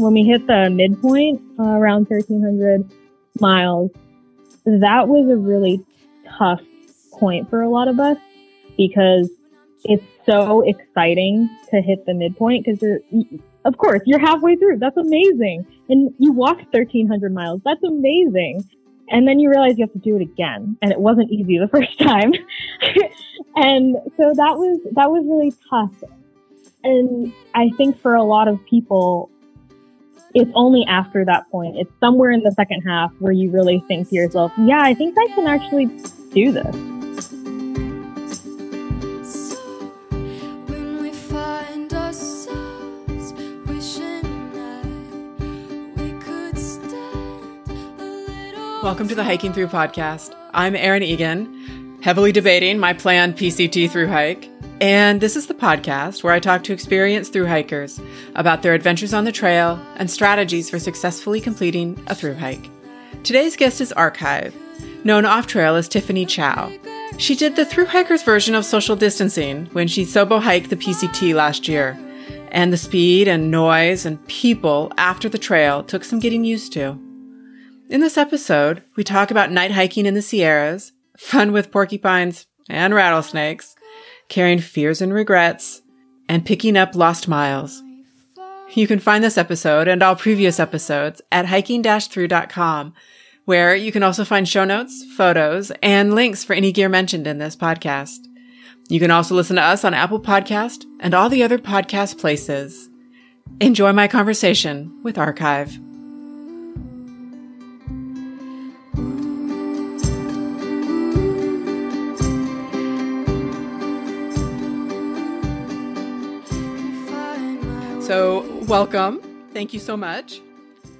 when we hit the midpoint uh, around 1300 miles, that was a really tough point for a lot of us because it's so exciting to hit the midpoint because you're, of course, you're halfway through. That's amazing. And you walked 1300 miles. That's amazing. And then you realize you have to do it again. And it wasn't easy the first time. and so that was, that was really tough. And I think for a lot of people, it's only after that point, it's somewhere in the second half where you really think to yourself, yeah, I think I can actually do this. Welcome to the Hiking Through podcast. I'm Erin Egan, heavily debating my planned PCT through hike. And this is the podcast where I talk to experienced through hikers about their adventures on the trail and strategies for successfully completing a through hike. Today's guest is Archive, known off trail as Tiffany Chow. She did the through hikers version of social distancing when she solo hiked the PCT last year. And the speed and noise and people after the trail took some getting used to. In this episode, we talk about night hiking in the Sierras, fun with porcupines and rattlesnakes, carrying fears and regrets, and picking up lost miles. You can find this episode and all previous episodes at hiking-through.com, where you can also find show notes, photos, and links for any gear mentioned in this podcast. You can also listen to us on Apple Podcast and all the other podcast places. Enjoy my conversation with Archive. So, welcome. Thank you so much.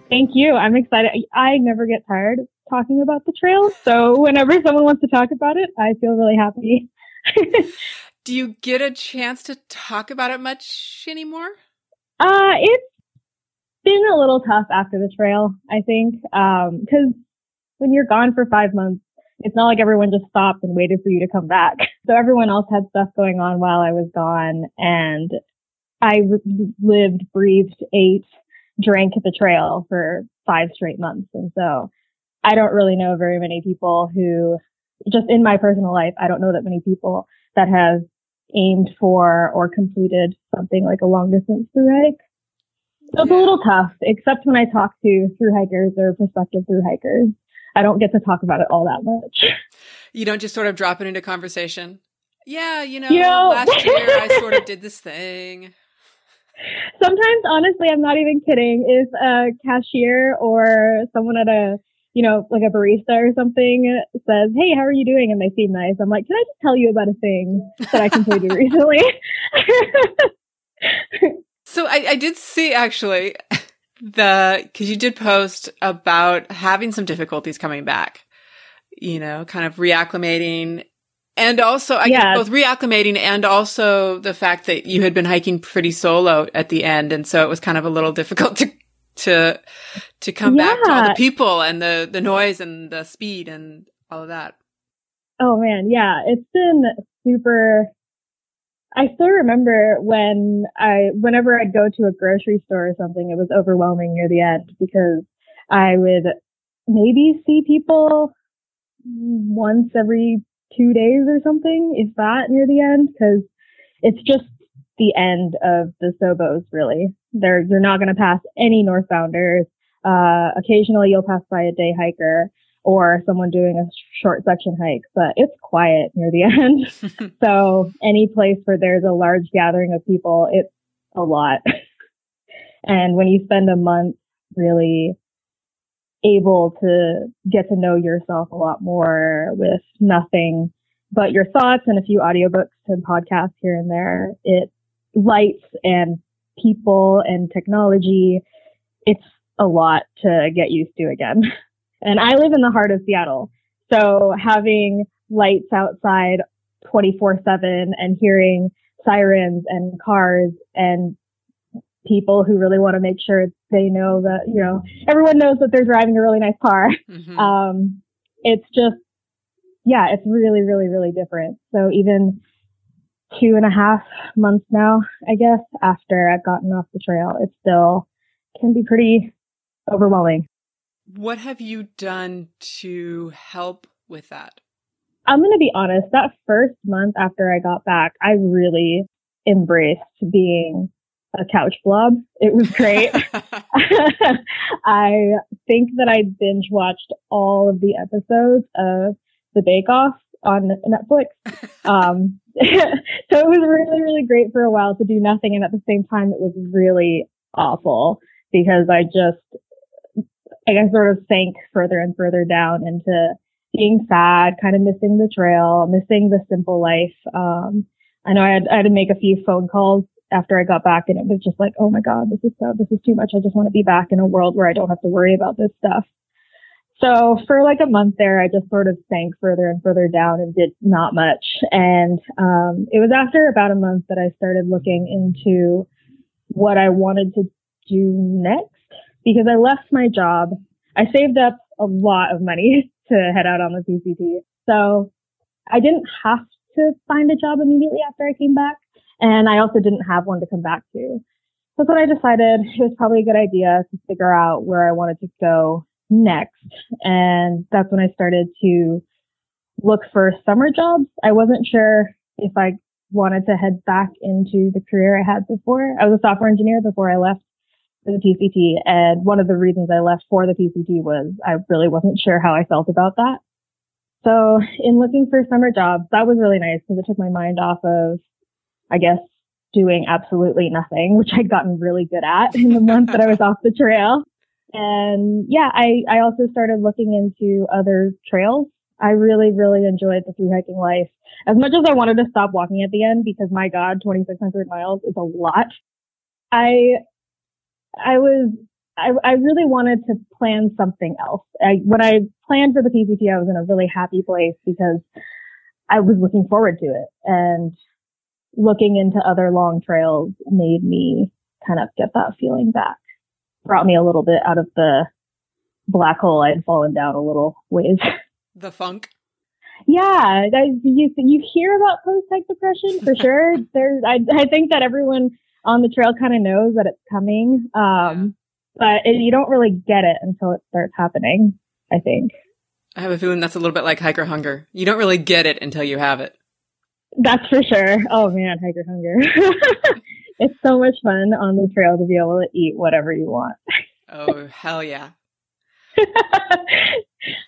Thank you. I'm excited. I never get tired of talking about the trail. So, whenever someone wants to talk about it, I feel really happy. Do you get a chance to talk about it much anymore? Uh, it's been a little tough after the trail, I think. Um, cause when you're gone for five months, it's not like everyone just stopped and waited for you to come back. So everyone else had stuff going on while I was gone. And I lived, breathed, ate, drank at the trail for five straight months. And so I don't really know very many people who, just in my personal life, I don't know that many people that have aimed for or completed something like a long distance through hike. So it's a little tough, except when I talk to through hikers or prospective through hikers. I don't get to talk about it all that much. You don't just sort of drop it into conversation. Yeah, you know, you know last year I sort of did this thing. Sometimes, honestly, I'm not even kidding. If a cashier or someone at a, you know, like a barista or something says, Hey, how are you doing? And they seem nice. I'm like, can I just tell you about a thing that I completed recently? so I, I did see actually the, cause you did post about having some difficulties coming back, you know, kind of reacclimating and also, I yeah. guess both reacclimating and also the fact that you had been hiking pretty solo at the end. And so it was kind of a little difficult to, to, to come yeah. back to all the people and the, the noise and the speed and all of that. Oh man. Yeah. It's been super. I still remember when I, whenever I'd go to a grocery store or something, it was overwhelming near the end because I would maybe see people once every two days or something, if that near the end, because it's just the end of the Sobos, really. There, you're not going to pass any northbounders. Uh, occasionally you'll pass by a day hiker or someone doing a short section hike, but it's quiet near the end. so any place where there's a large gathering of people, it's a lot. and when you spend a month really able to get to know yourself a lot more with nothing but your thoughts and a few audiobooks and podcasts here and there. It lights and people and technology. It's a lot to get used to again. And I live in the heart of Seattle. So having lights outside 24 seven and hearing sirens and cars and people who really want to make sure they know that, you know, everyone knows that they're driving a really nice car. Mm-hmm. Um, it's just, yeah, it's really, really, really different. So even two and a half months now, I guess, after I've gotten off the trail, it's still can be pretty overwhelming. What have you done to help with that? I'm going to be honest. That first month after I got back, I really embraced being a couch blob. It was great. I think that I binge watched all of the episodes of The Bake Off on Netflix. Um, so it was really, really great for a while to do nothing. And at the same time, it was really awful because I just, I guess sort of sank further and further down into being sad, kind of missing the trail, missing the simple life. Um, I know I had, I had to make a few phone calls after I got back and it was just like, oh my God, this is so, this is too much. I just want to be back in a world where I don't have to worry about this stuff. So for like a month there, I just sort of sank further and further down and did not much. And um, it was after about a month that I started looking into what I wanted to do next because I left my job. I saved up a lot of money to head out on the PCT. So I didn't have to find a job immediately after I came back. And I also didn't have one to come back to. So what I decided it was probably a good idea to figure out where I wanted to go next. And that's when I started to look for summer jobs. I wasn't sure if I wanted to head back into the career I had before. I was a software engineer before I left for the PCT. And one of the reasons I left for the PCT was I really wasn't sure how I felt about that. So in looking for summer jobs, that was really nice because it took my mind off of, I guess, doing absolutely nothing, which I'd gotten really good at in the month that I was off the trail. And yeah, I, I also started looking into other trails. I really, really enjoyed the through hiking life. As much as I wanted to stop walking at the end because my God, 2,600 miles is a lot. I, I was, I, I really wanted to plan something else. I, when I planned for the PCT, I was in a really happy place because I was looking forward to it and looking into other long trails made me kind of get that feeling back brought me a little bit out of the black hole I had fallen down a little ways. The funk. Yeah, you you hear about post hike depression for sure. There's, I I think that everyone on the trail kind of knows that it's coming, um, yeah. but it, you don't really get it until it starts happening. I think. I have a feeling that's a little bit like hiker hunger. You don't really get it until you have it. That's for sure. Oh man, hiker hunger. it's so much fun on the trail to be able to eat whatever you want. oh, hell yeah.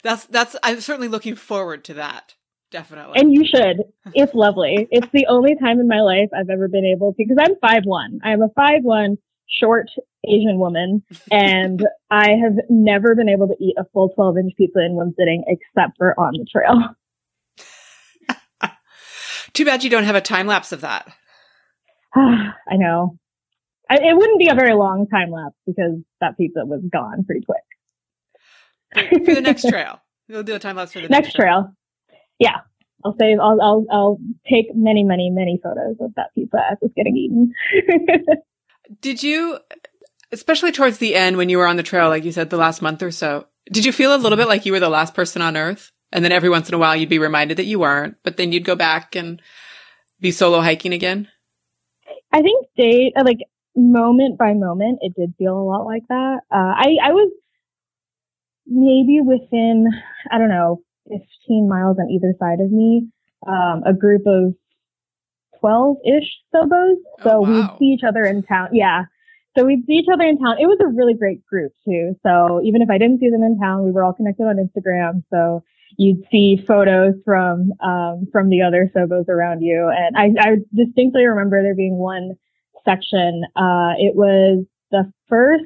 that's that's I'm certainly looking forward to that. Definitely. And you should. It's lovely. it's the only time in my life I've ever been able to because I'm five one. I'm a five one short Asian woman and I have never been able to eat a full 12 inch pizza in one sitting except for on the trail. Too bad you don't have a time lapse of that. I know. I, it wouldn't be a very long time lapse because that pizza was gone pretty quick. for the next trail, we'll do a time lapse for the next, next trail. trail. Yeah, I'll save. I'll, I'll I'll take many many many photos of that pizza as it's getting eaten. did you, especially towards the end when you were on the trail, like you said, the last month or so, did you feel a little bit like you were the last person on Earth? And then every once in a while you'd be reminded that you weren't, but then you'd go back and be solo hiking again? I think day, like moment by moment, it did feel a lot like that. Uh, I, I was maybe within, I don't know, 15 miles on either side of me, um, a group of 12 ish Sobos. So oh, wow. we'd see each other in town. Yeah. So we'd see each other in town. It was a really great group too. So even if I didn't see them in town, we were all connected on Instagram. So you'd see photos from um, from the other Sobos around you. And I, I distinctly remember there being one section. Uh, it was the first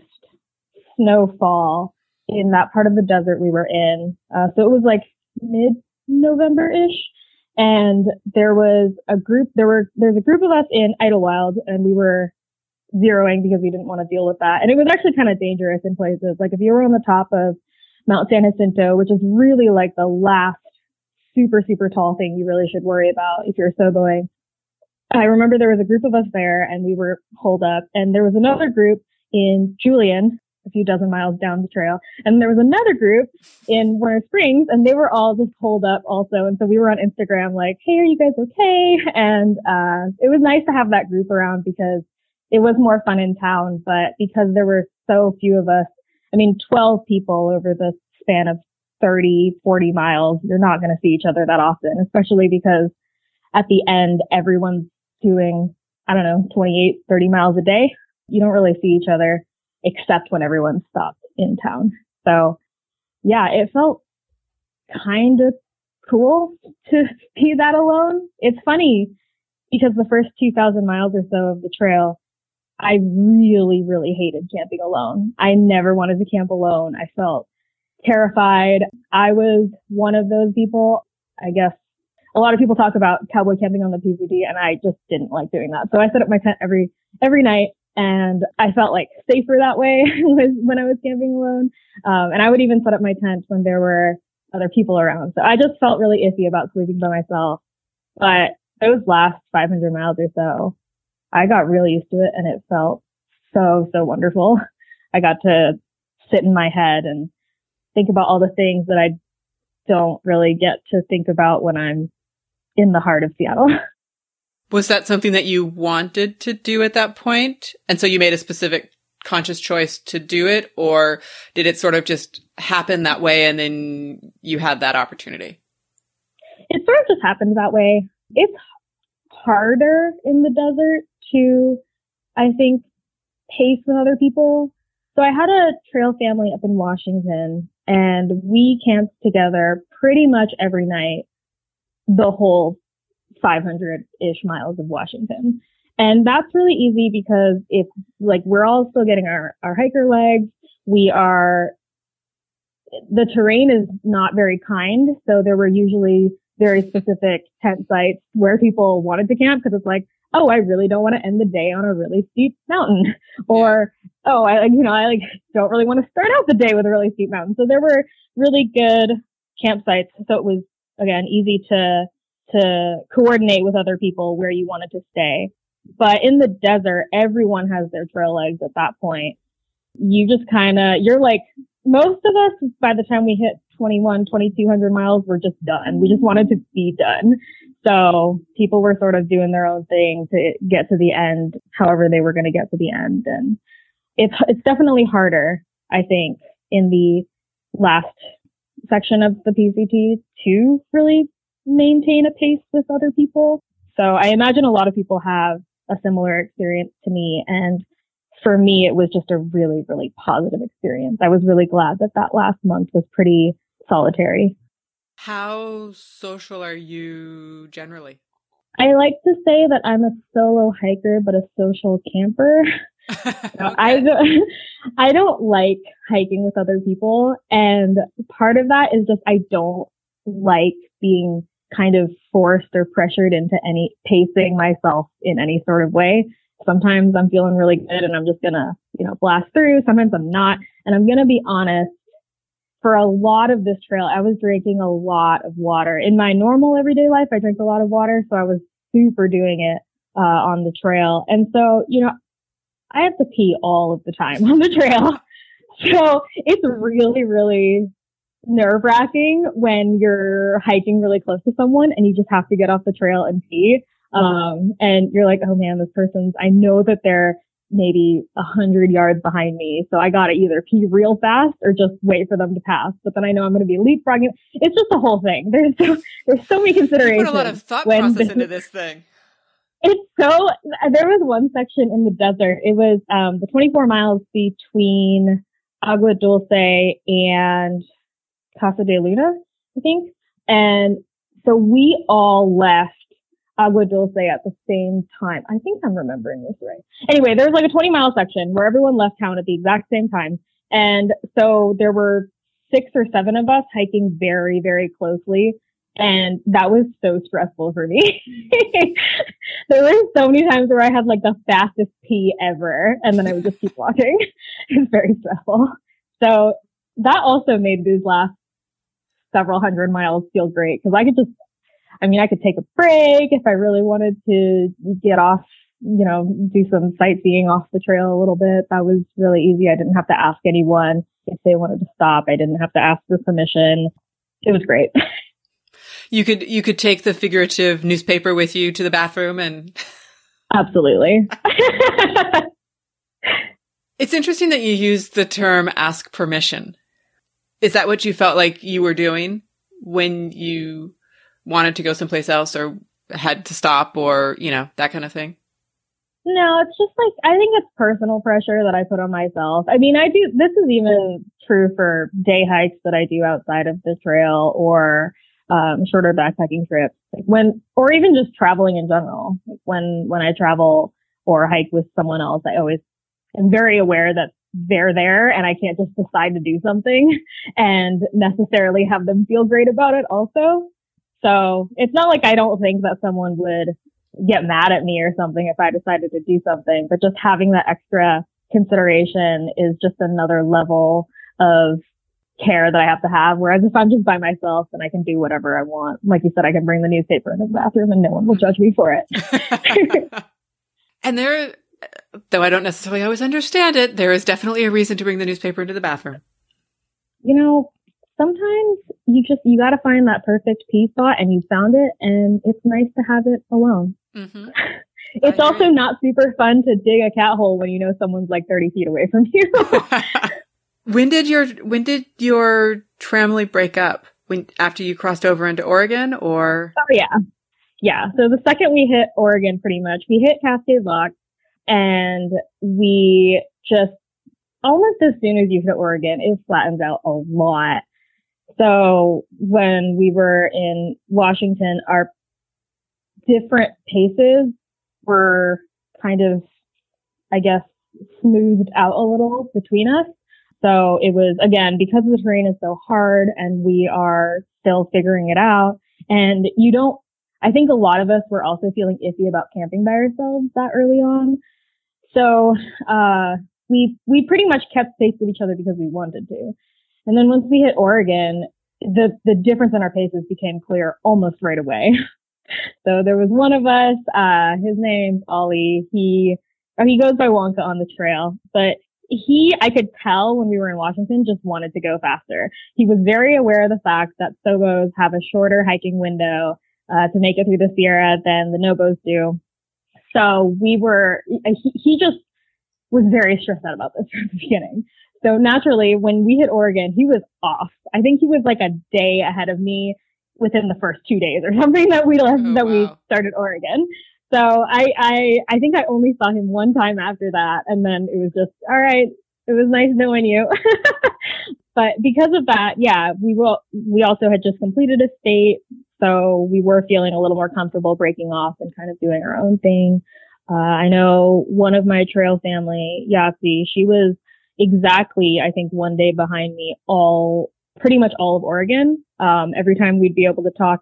snowfall in that part of the desert we were in. Uh, so it was like mid November ish. And there was a group, there were, there's a group of us in Idyllwild and we were zeroing because we didn't want to deal with that. And it was actually kind of dangerous in places. Like if you were on the top of Mount San Jacinto, which is really like the last super, super tall thing you really should worry about if you're Soboing. I remember there was a group of us there and we were holed up and there was another group in Julian, a few dozen miles down the trail. And there was another group in Warner Springs and they were all just holed up also. And so we were on Instagram like, Hey, are you guys okay? And, uh, it was nice to have that group around because it was more fun in town, but because there were so few of us. I mean, 12 people over the span of 30, 40 miles. You're not going to see each other that often, especially because at the end, everyone's doing, I don't know, 28, 30 miles a day. You don't really see each other except when everyone's stopped in town. So yeah, it felt kind of cool to be that alone. It's funny because the first 2000 miles or so of the trail, I really, really hated camping alone. I never wanted to camp alone. I felt terrified. I was one of those people. I guess a lot of people talk about cowboy camping on the PCT and I just didn't like doing that. So I set up my tent every, every night and I felt like safer that way when I was camping alone. Um, and I would even set up my tent when there were other people around. So I just felt really iffy about sleeping by myself. But those last 500 miles or so, I got really used to it and it felt so, so wonderful. I got to sit in my head and think about all the things that I don't really get to think about when I'm in the heart of Seattle. Was that something that you wanted to do at that point? And so you made a specific conscious choice to do it or did it sort of just happen that way and then you had that opportunity? It sort of just happened that way. It's harder in the desert to, I think, pace with other people. So I had a trail family up in Washington and we camped together pretty much every night the whole 500 ish miles of Washington. And that's really easy because if like we're all still getting our, our hiker legs, we are, the terrain is not very kind. So there were usually very specific tent sites where people wanted to camp because it's like, oh, I really don't want to end the day on a really steep mountain or, oh, I like, you know, I like don't really want to start out the day with a really steep mountain. So there were really good campsites. So it was again easy to, to coordinate with other people where you wanted to stay. But in the desert, everyone has their trail legs at that point. You just kind of, you're like, most of us, by the time we hit 21, 2200 miles, we're just done. We just wanted to be done. So people were sort of doing their own thing to get to the end, however they were going to get to the end. And it's, it's definitely harder, I think, in the last section of the PCT to really maintain a pace with other people. So I imagine a lot of people have a similar experience to me. And for me, it was just a really, really positive experience. I was really glad that that last month was pretty solitary. How social are you generally? I like to say that I'm a solo hiker, but a social camper. okay. I don't, I don't like hiking with other people, and part of that is just I don't like being kind of forced or pressured into any pacing myself in any sort of way. Sometimes I'm feeling really good and I'm just gonna, you know, blast through. Sometimes I'm not. And I'm gonna be honest, for a lot of this trail, I was drinking a lot of water. In my normal everyday life, I drink a lot of water, so I was super doing it uh, on the trail. And so, you know, I have to pee all of the time on the trail. So it's really, really nerve wracking when you're hiking really close to someone and you just have to get off the trail and pee. Um, and you're like, oh man, this person's, I know that they're maybe a hundred yards behind me. So I got to either pee real fast or just wait for them to pass. But then I know I'm going to be leapfrogging. It's just a whole thing. There's so, there's so many considerations. You put a lot of thought process this, into this thing. It's so, there was one section in the desert. It was, um, the 24 miles between Agua Dulce and Casa de Luna, I think. And so we all left Agua Dulce at the same time. I think I'm remembering this right. Anyway, there was like a 20 mile section where everyone left town at the exact same time. And so there were six or seven of us hiking very, very closely. And that was so stressful for me. there were so many times where I had like the fastest pee ever and then I would just keep walking. it was very stressful. So that also made these last several hundred miles feel great because I could just, I mean, I could take a break if I really wanted to get off, you know, do some sightseeing off the trail a little bit. That was really easy. I didn't have to ask anyone if they wanted to stop. I didn't have to ask for permission. It was great. You could you could take the figurative newspaper with you to the bathroom and Absolutely. It's interesting that you use the term ask permission. Is that what you felt like you were doing when you wanted to go someplace else or had to stop or, you know, that kind of thing? No, it's just like, I think it's personal pressure that I put on myself. I mean, I do, this is even true for day hikes that I do outside of the trail or, um, shorter backpacking trips. Like when, or even just traveling in general. Like when, when I travel or hike with someone else, I always am very aware that they're there and I can't just decide to do something and necessarily have them feel great about it also. So it's not like I don't think that someone would get mad at me or something if I decided to do something, but just having that extra consideration is just another level of care that I have to have. Whereas if I'm just by myself and I can do whatever I want, like you said, I can bring the newspaper into the bathroom and no one will judge me for it. and there, though I don't necessarily always understand it, there is definitely a reason to bring the newspaper into the bathroom. You know, sometimes you just, you got to find that perfect pee spot and you found it and it's nice to have it alone. Mm-hmm. it's also not super fun to dig a cat hole when you know someone's like 30 feet away from you. when did your, when did your tramily break up? When, after you crossed over into Oregon or? Oh yeah. Yeah. So the second we hit Oregon, pretty much, we hit Cascade Lock and we just almost as soon as you hit Oregon, it flattens out a lot. So when we were in Washington, our different paces were kind of, I guess, smoothed out a little between us. So it was, again, because the terrain is so hard and we are still figuring it out and you don't, I think a lot of us were also feeling iffy about camping by ourselves that early on. So, uh, we, we pretty much kept pace with each other because we wanted to. And then once we hit Oregon, the, the difference in our paces became clear almost right away. so there was one of us, uh, his name's Ollie. He, he goes by Wonka on the trail, but he, I could tell when we were in Washington, just wanted to go faster. He was very aware of the fact that Sobos have a shorter hiking window, uh, to make it through the Sierra than the Nobos do. So we were, he, he just was very stressed out about this from the beginning. So naturally, when we hit Oregon, he was off. I think he was like a day ahead of me within the first two days or something that we left, oh, that wow. we started Oregon. So I, I, I think I only saw him one time after that. And then it was just, all right, it was nice knowing you. but because of that, yeah, we will, we also had just completed a state. So we were feeling a little more comfortable breaking off and kind of doing our own thing. Uh, I know one of my trail family, Yahtzee, she was exactly, I think, one day behind me all, pretty much all of Oregon. Um, every time we'd be able to talk,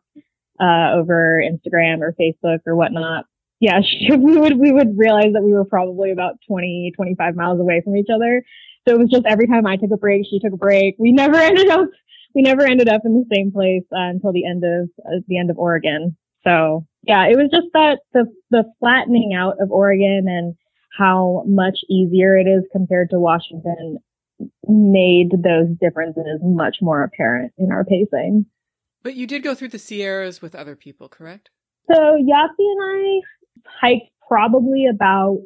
uh, over Instagram or Facebook or whatnot. Yeah, we would, we would realize that we were probably about 20, 25 miles away from each other. So it was just every time I took a break, she took a break. We never ended up, we never ended up in the same place uh, until the end of, uh, the end of Oregon. So yeah, it was just that the, the flattening out of Oregon and how much easier it is compared to Washington made those differences much more apparent in our pacing. But you did go through the Sierras with other people, correct? So Yahtzee and I hiked probably about,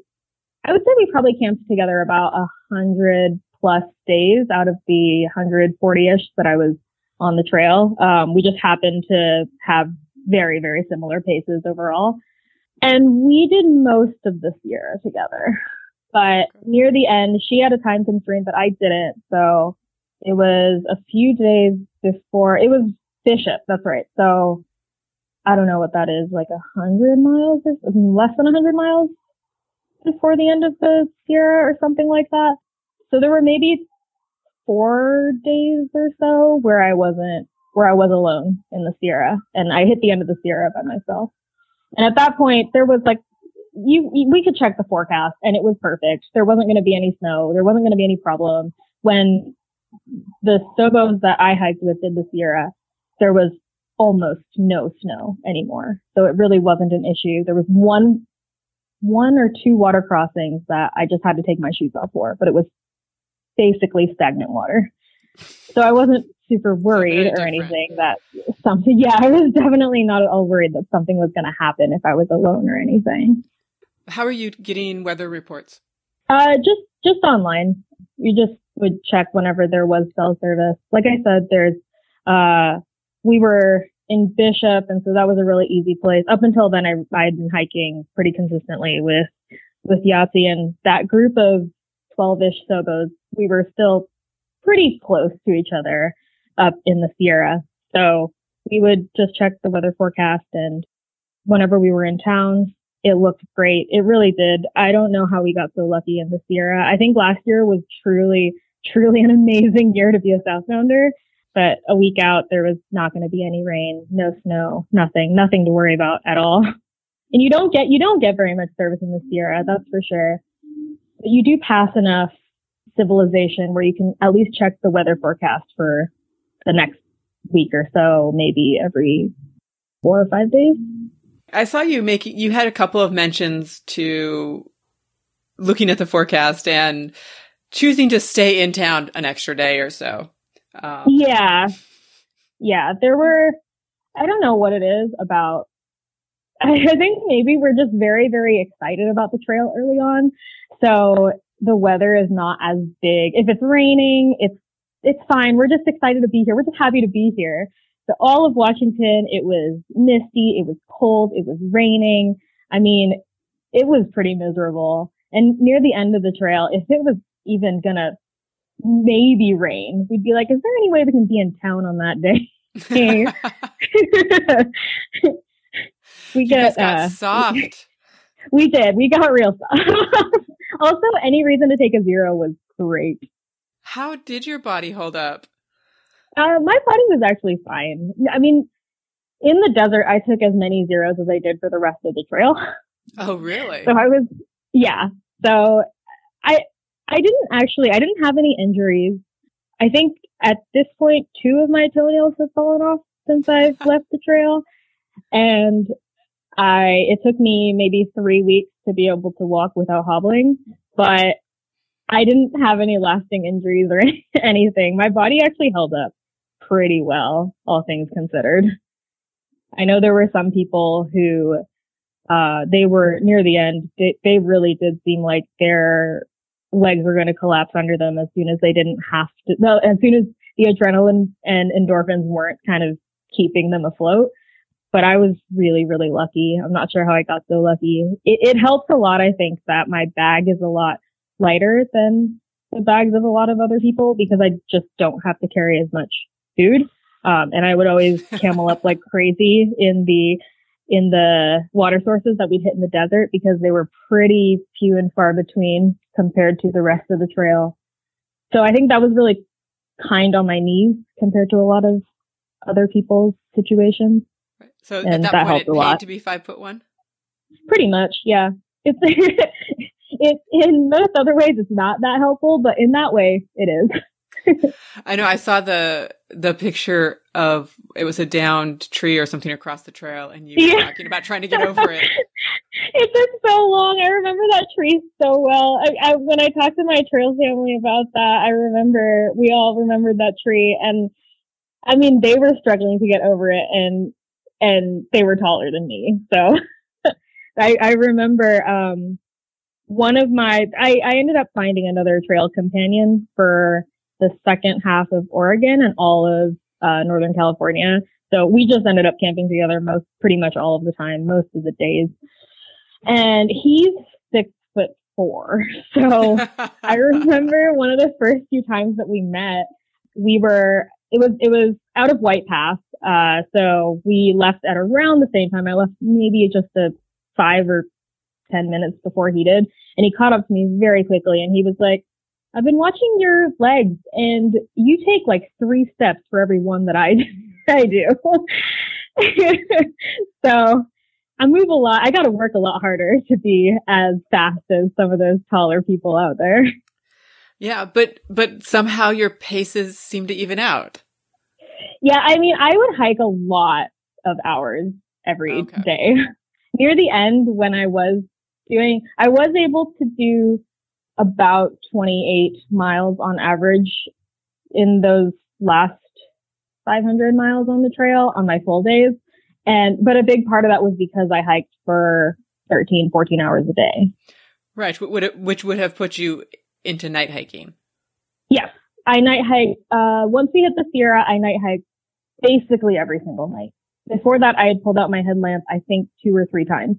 I would say we probably camped together about a hundred plus days out of the 140-ish that I was on the trail. Um, we just happened to have very, very similar paces overall. And we did most of this year together. But near the end, she had a time constraint that I didn't. So it was a few days before, it was Bishop, that's right. So I don't know what that is, like a hundred miles less than a hundred miles before the end of the Sierra or something like that. So there were maybe four days or so where I wasn't, where I was alone in the Sierra and I hit the end of the Sierra by myself. And at that point, there was like, you, we could check the forecast and it was perfect. There wasn't going to be any snow. There wasn't going to be any problem. When the Sobos that I hiked with in the Sierra, there was almost no snow anymore. So it really wasn't an issue. There was one, one or two water crossings that I just had to take my shoes off for, but it was basically stagnant water. So I wasn't super worried or anything that something, yeah, I was definitely not at all worried that something was going to happen if I was alone or anything. How are you getting weather reports? Uh, just just online. We just would check whenever there was cell service. Like I said, there's uh, we were in Bishop, and so that was a really easy place. Up until then, I I'd been hiking pretty consistently with with Yahtzee and that group of twelve ish Sobos. We were still pretty close to each other up in the Sierra, so we would just check the weather forecast and whenever we were in town, it looked great. It really did. I don't know how we got so lucky in the Sierra. I think last year was truly, truly an amazing year to be a Southbounder. But a week out, there was not going to be any rain, no snow, nothing, nothing to worry about at all. And you don't get, you don't get very much service in the Sierra, that's for sure. But you do pass enough civilization where you can at least check the weather forecast for the next week or so, maybe every four or five days. I saw you making, you had a couple of mentions to looking at the forecast and choosing to stay in town an extra day or so. Um, yeah. Yeah. There were, I don't know what it is about. I think maybe we're just very, very excited about the trail early on. So the weather is not as big. If it's raining, it's, it's fine. We're just excited to be here. We're just happy to be here. So all of Washington, it was misty, it was cold, it was raining. I mean, it was pretty miserable. And near the end of the trail, if it was even gonna maybe rain, we'd be like, is there any way we can be in town on that day? we get got uh, soft. We did. We got real soft. also, any reason to take a zero was great. How did your body hold up? Uh, my body was actually fine. I mean, in the desert, I took as many zeros as I did for the rest of the trail. Oh, really? so I was, yeah. So I, I didn't actually, I didn't have any injuries. I think at this point, two of my toenails have fallen off since I've left the trail. And I, it took me maybe three weeks to be able to walk without hobbling, but I didn't have any lasting injuries or anything. My body actually held up pretty well, all things considered. I know there were some people who, uh, they were near the end. They, they really did seem like their legs were going to collapse under them as soon as they didn't have to, no, as soon as the adrenaline and endorphins weren't kind of keeping them afloat. But I was really, really lucky. I'm not sure how I got so lucky. It, it helps a lot, I think, that my bag is a lot lighter than the bags of a lot of other people because I just don't have to carry as much food. Um, and I would always camel up like crazy in the in the water sources that we'd hit in the desert because they were pretty few and far between compared to the rest of the trail. So I think that was really kind on my knees compared to a lot of other people's situations. So and at that, that point, helped it a lot. to be five foot one. Pretty much, yeah. It's it in most other ways it's not that helpful, but in that way it is. I know. I saw the the picture of it was a downed tree or something across the trail, and you yeah. talking about trying to get over it. it took so long. I remember that tree so well. I, I, when I talked to my trail family about that, I remember we all remembered that tree, and I mean they were struggling to get over it, and and they were taller than me, so I, I remember. um one of my I, I ended up finding another trail companion for the second half of Oregon and all of uh, Northern California. So we just ended up camping together most, pretty much all of the time, most of the days. And he's six foot four. So I remember one of the first few times that we met, we were, it was, it was out of White Pass. Uh, so we left at around the same time. I left maybe just a five or 10 minutes before he did. And he caught up to me very quickly and he was like, I've been watching your legs and you take like three steps for every one that I, I do. so I move a lot. I got to work a lot harder to be as fast as some of those taller people out there. Yeah, but but somehow your paces seem to even out. Yeah, I mean, I would hike a lot of hours every okay. day. Near the end when I was doing I was able to do about 28 miles on average in those last 500 miles on the trail on my full days. And, but a big part of that was because I hiked for 13, 14 hours a day. Right, would it, which would have put you into night hiking. Yes, I night hike. Uh, once we hit the Sierra, I night hike basically every single night. Before that, I had pulled out my headlamp, I think two or three times.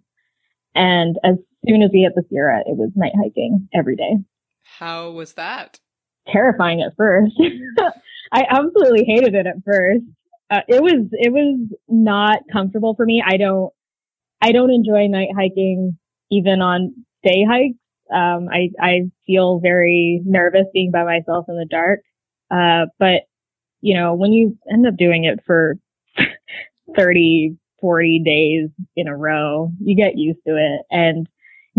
And as soon as we hit the Sierra, it was night hiking every day. How was that? Terrifying at first. I absolutely hated it at first. Uh, it was, it was not comfortable for me. I don't, I don't enjoy night hiking even on day hikes. Um, I, I feel very nervous being by myself in the dark. Uh, but you know, when you end up doing it for 30, 40 days in a row, you get used to it. And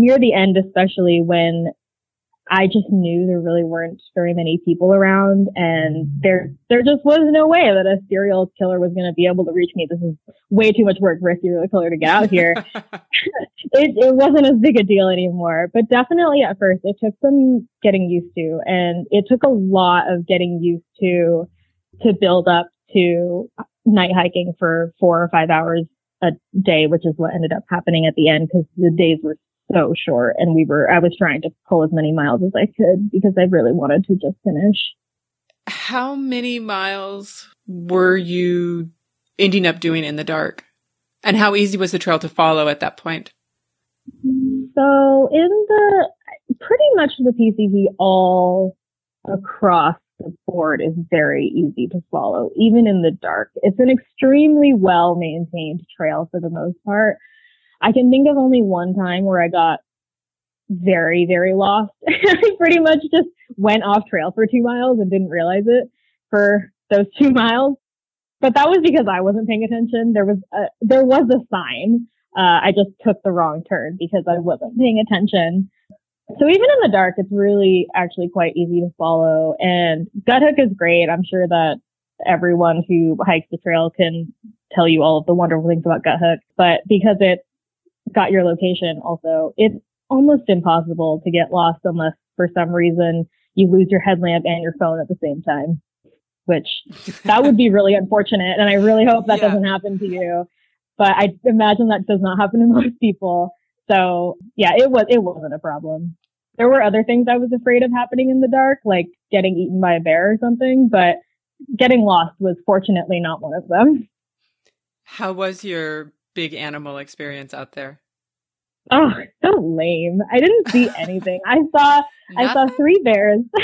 near the end, especially when I just knew there really weren't very many people around and there, there just was no way that a serial killer was going to be able to reach me. This is way too much work for a serial killer to get out here. it, it wasn't as big a deal anymore, but definitely at first it took some getting used to and it took a lot of getting used to, to build up to night hiking for four or five hours a day, which is what ended up happening at the end because the days were so short and we were, I was trying to pull as many miles as I could because I really wanted to just finish. How many miles were you ending up doing in the dark? And how easy was the trail to follow at that point? So in the, pretty much the PCT all across the board is very easy to follow, even in the dark. It's an extremely well maintained trail for the most part. I can think of only one time where I got very, very lost. I pretty much just went off trail for two miles and didn't realize it for those two miles. But that was because I wasn't paying attention. There was a, there was a sign. Uh, I just took the wrong turn because I wasn't paying attention. So even in the dark, it's really actually quite easy to follow. And Guthook is great. I'm sure that everyone who hikes the trail can tell you all of the wonderful things about Guthook. But because it's got your location also, it's almost impossible to get lost unless for some reason you lose your headlamp and your phone at the same time, which that would be really unfortunate. And I really hope that yeah. doesn't happen to you. But I imagine that does not happen to most people. So yeah, it was, it wasn't a problem. There were other things I was afraid of happening in the dark, like getting eaten by a bear or something, but getting lost was fortunately not one of them. How was your big animal experience out there? Oh, so lame. I didn't see anything. I saw I saw three bears.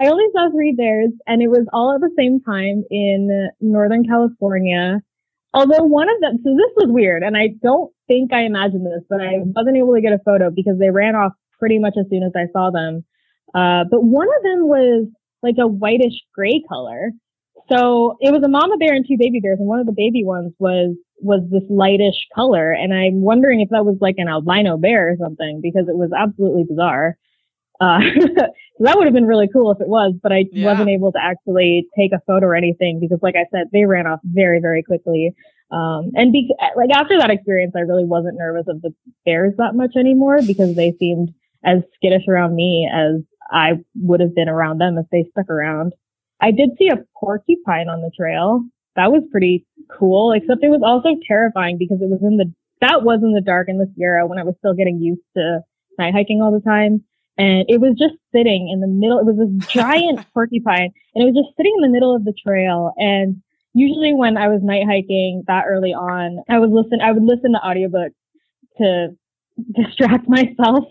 I only saw three bears and it was all at the same time in Northern California. Although one of them, so this was weird and I don't think I imagined this, but I wasn't able to get a photo because they ran off pretty much as soon as I saw them. Uh, but one of them was like a whitish gray color. So it was a mama bear and two baby bears, and one of the baby ones was was this lightish color. And I'm wondering if that was like an albino bear or something because it was absolutely bizarre. Uh, so that would have been really cool if it was, but I yeah. wasn't able to actually take a photo or anything because, like I said, they ran off very, very quickly. Um, and be- like after that experience, I really wasn't nervous of the bears that much anymore because they seemed as skittish around me as I would have been around them if they stuck around. I did see a porcupine on the trail. That was pretty cool, except it was also terrifying because it was in the, that was in the dark in the Sierra when I was still getting used to night hiking all the time. And it was just sitting in the middle. It was this giant porcupine and it was just sitting in the middle of the trail. And usually when I was night hiking that early on, I would listen, I would listen to audiobooks to distract myself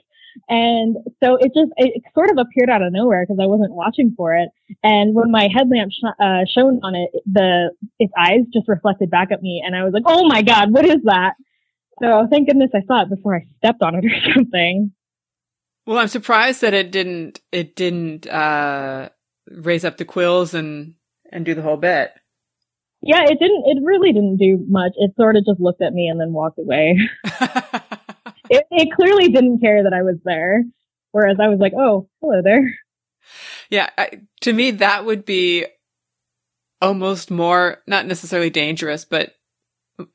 and so it just, it sort of appeared out of nowhere because I wasn't watching for it. And when my headlamp sh- uh, shone on it, the, its eyes just reflected back at me. And I was like, oh my God, what is that? So thank goodness I saw it before I stepped on it or something. Well, I'm surprised that it didn't, it didn't, uh, raise up the quills and, and do the whole bit. Yeah, it didn't, it really didn't do much. It sort of just looked at me and then walked away. it, it clearly didn't care that I was there. Whereas I was like, oh, hello there. Yeah. I, to me, that would be almost more, not necessarily dangerous, but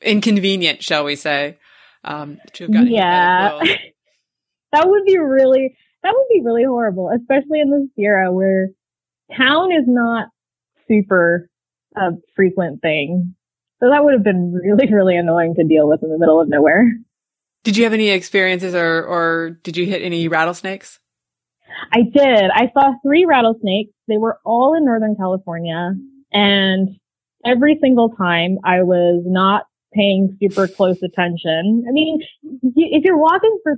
inconvenient, shall we say, um, to have gotten yeah. that would be really, that would be really horrible, especially in the Sierra where town is not super a frequent thing. So that would have been really, really annoying to deal with in the middle of nowhere. Did you have any experiences or, or did you hit any rattlesnakes? I did. I saw three rattlesnakes. They were all in Northern California. And every single time I was not paying super close attention. I mean, if you're walking for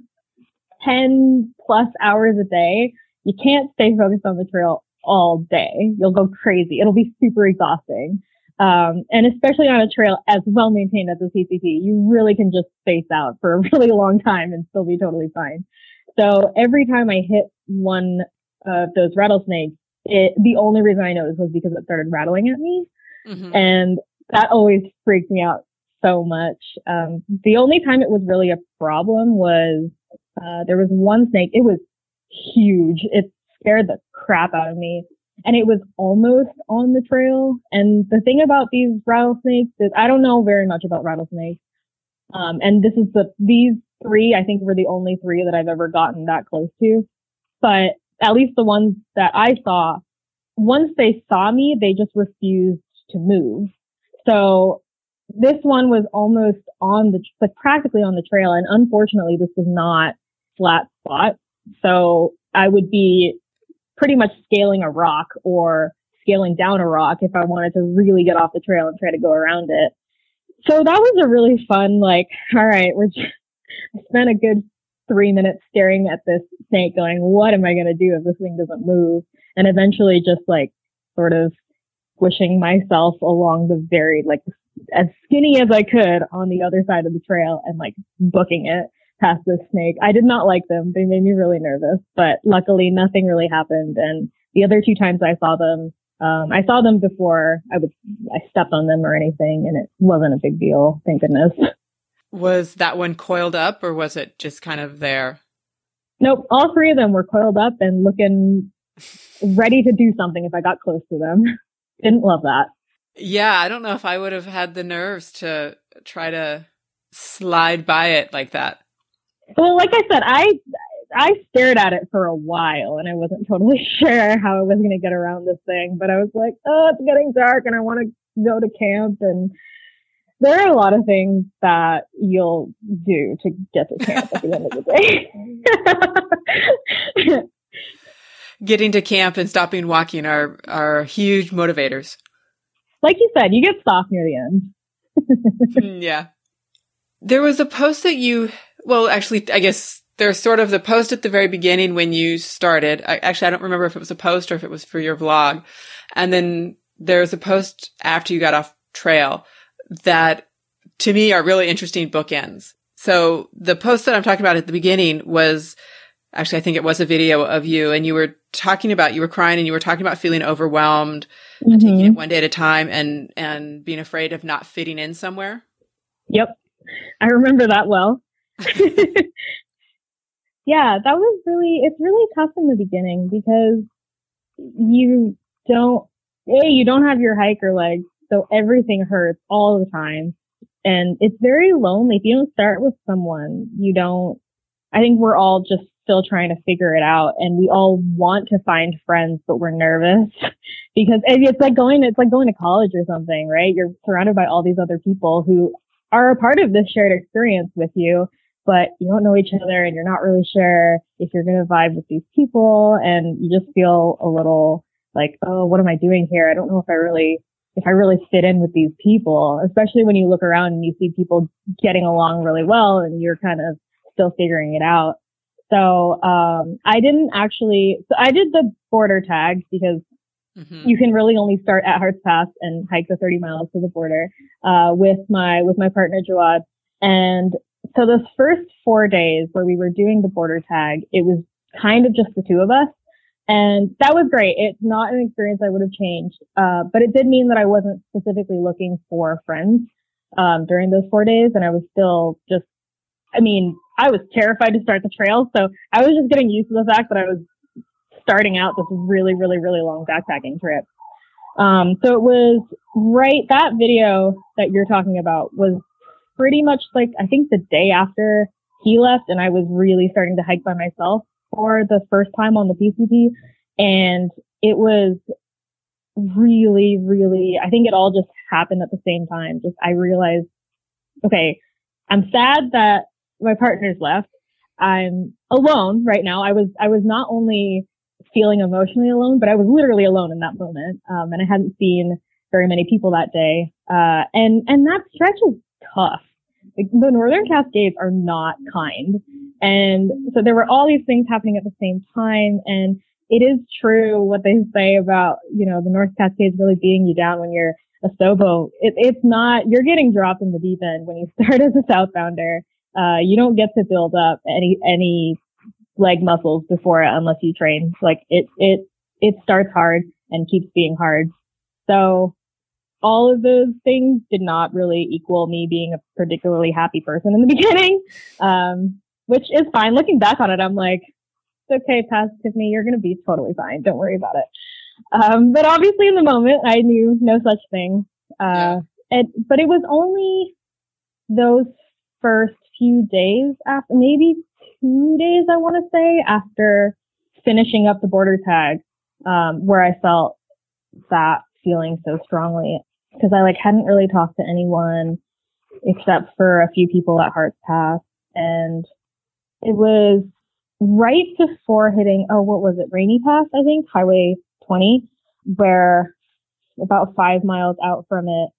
10 plus hours a day, you can't stay focused on the trail all day. You'll go crazy. It'll be super exhausting. Um, and especially on a trail as well maintained as the PCT, you really can just space out for a really long time and still be totally fine. So every time I hit one of those rattlesnakes, it, the only reason I noticed was because it started rattling at me. Mm-hmm. And that always freaked me out so much. Um, the only time it was really a problem was, uh, there was one snake. It was huge. It scared the crap out of me and it was almost on the trail. And the thing about these rattlesnakes is I don't know very much about rattlesnakes. Um, and this is the, these three, I think were the only three that I've ever gotten that close to. But at least the ones that I saw, once they saw me, they just refused to move. So this one was almost on the, like practically on the trail. And unfortunately, this was not flat spot. So I would be pretty much scaling a rock or scaling down a rock if I wanted to really get off the trail and try to go around it. So that was a really fun, like, all right, we're just, I spent a good three minutes staring at this snake going, what am I going to do if this thing doesn't move? And eventually just like sort of squishing myself along the very, like, as skinny as I could on the other side of the trail and like booking it past this snake. I did not like them. They made me really nervous, but luckily nothing really happened. And the other two times I saw them, um, I saw them before I would, I stepped on them or anything and it wasn't a big deal. Thank goodness. Was that one coiled up or was it just kind of there? Nope. All three of them were coiled up and looking ready to do something if I got close to them. Didn't love that. Yeah. I don't know if I would have had the nerves to try to slide by it like that. Well, like I said, I I stared at it for a while and I wasn't totally sure how I was going to get around this thing, but I was like, oh, it's getting dark and I want to go to camp and there are a lot of things that you'll do to get to camp at the end of the day. Getting to camp and stopping walking are are huge motivators. Like you said, you get soft near the end. Mm, yeah. There was a post that you well, actually, I guess there's sort of the post at the very beginning when you started. I, actually, I don't remember if it was a post or if it was for your vlog. And then there's a post after you got off trail that to me are really interesting bookends. So the post that I'm talking about at the beginning was actually, I think it was a video of you and you were talking about, you were crying and you were talking about feeling overwhelmed mm-hmm. and taking it one day at a time and, and being afraid of not fitting in somewhere. Yep. I remember that well. yeah, that was really, it's really tough in the beginning because you don't, A, you don't have your hiker legs, so everything hurts all the time. And it's very lonely. If you don't start with someone, you don't, I think we're all just still trying to figure it out and we all want to find friends, but we're nervous because it's like going, it's like going to college or something, right? You're surrounded by all these other people who are a part of this shared experience with you but you don't know each other and you're not really sure if you're going to vibe with these people and you just feel a little like, oh, what am I doing here? I don't know if I really, if I really fit in with these people, especially when you look around and you see people getting along really well and you're kind of still figuring it out. So, um, I didn't actually, so I did the border tags because mm-hmm. you can really only start at Harts Pass and hike the 30 miles to the border, uh, with my, with my partner Jawad. And so those first four days where we were doing the border tag, it was kind of just the two of us. And that was great. It's not an experience I would have changed. Uh, but it did mean that I wasn't specifically looking for friends, um, during those four days. And I was still just, I mean, I was terrified to start the trail. So I was just getting used to the fact that I was starting out this really, really, really long backpacking trip. Um, so it was right, that video that you're talking about was pretty much like, I think the day after he left and I was really starting to hike by myself for the first time on the PCT. And it was really, really, I think it all just happened at the same time. Just, I realized, okay, I'm sad that my partner's left. I'm alone right now. I was, I was not only feeling emotionally alone, but I was literally alone in that moment. Um, and I hadn't seen very many people that day. Uh, and, and that stretch is tough. The Northern Cascades are not kind. And so there were all these things happening at the same time. And it is true what they say about, you know, the North Cascades really beating you down when you're a Sobo. It, it's not, you're getting dropped in the deep end when you start as a southbounder. Uh, you don't get to build up any, any leg muscles before it unless you train. Like it, it, it starts hard and keeps being hard. So all of those things did not really equal me being a particularly happy person in the beginning. Um, which is fine. Looking back on it, I'm like, it's okay, past Tiffany, you're going to be totally fine. Don't worry about it. Um, but obviously in the moment, I knew no such thing. Uh, and, but it was only those first few days after, maybe two days, I want to say, after finishing up the border tag, um, where I felt that feeling so strongly because I like hadn't really talked to anyone except for a few people at Harts Pass and it was right before hitting, oh, what was it? Rainy Pass, I think, Highway 20, where about five miles out from it,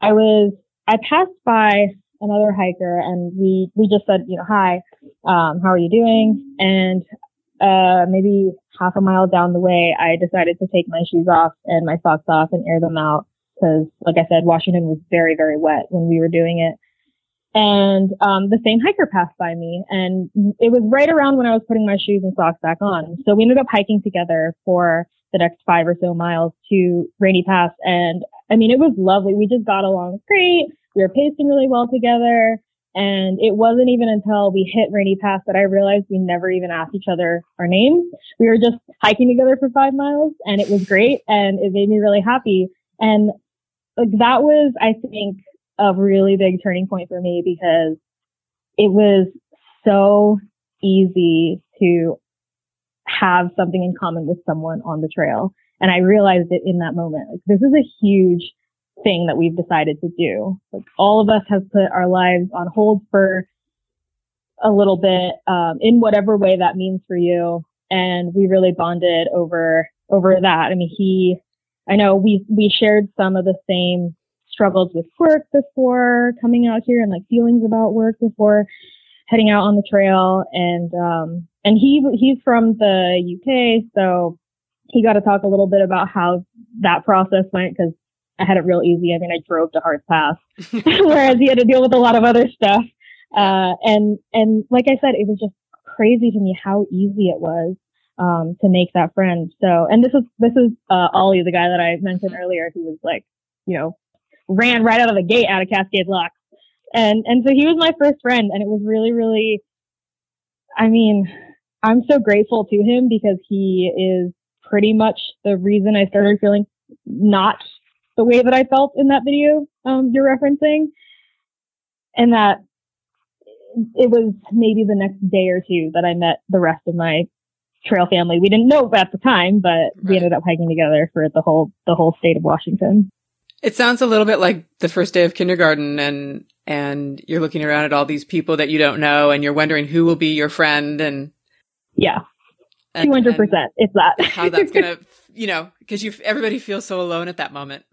I was, I passed by another hiker and we, we just said, you know, hi, um, how are you doing? And, uh, maybe half a mile down the way, I decided to take my shoes off and my socks off and air them out because, like I said, Washington was very, very wet when we were doing it. And um, the same hiker passed by me and it was right around when i was putting my shoes and socks back on. So we ended up hiking together for the next five or so miles to rainy pass. And i mean it was lovely. We just got along great. We were pacing really well together. And it wasn't even until we hit rainy pass that i realized we never even asked each other our names. We were just hiking together for five miles and it was great and it made me really happy. And like that was i think a really big turning point for me because it was so easy to have something in common with someone on the trail. And I realized it in that moment. Like this is a huge thing that we've decided to do. Like all of us have put our lives on hold for a little bit, um, in whatever way that means for you. And we really bonded over, over that. I mean, he, I know we, we shared some of the same struggles with work before coming out here and like feelings about work before heading out on the trail. And, um, and he, he's from the UK. So he got to talk a little bit about how that process went because I had it real easy. I mean, I drove to Harts Pass, whereas he had to deal with a lot of other stuff. Uh, and, and like I said, it was just crazy to me how easy it was, um, to make that friend. So, and this is, this is, uh, Ollie, the guy that I mentioned earlier, who was like, you know, ran right out of the gate out of Cascade Locks. And, and so he was my first friend and it was really, really, I mean, I'm so grateful to him because he is pretty much the reason I started feeling not the way that I felt in that video, um, you're referencing. And that it was maybe the next day or two that I met the rest of my trail family. We didn't know at the time, but right. we ended up hiking together for the whole, the whole state of Washington. It sounds a little bit like the first day of kindergarten and and you're looking around at all these people that you don't know and you're wondering who will be your friend and yeah. 200% it's that. how that's going to, you know, because you everybody feels so alone at that moment.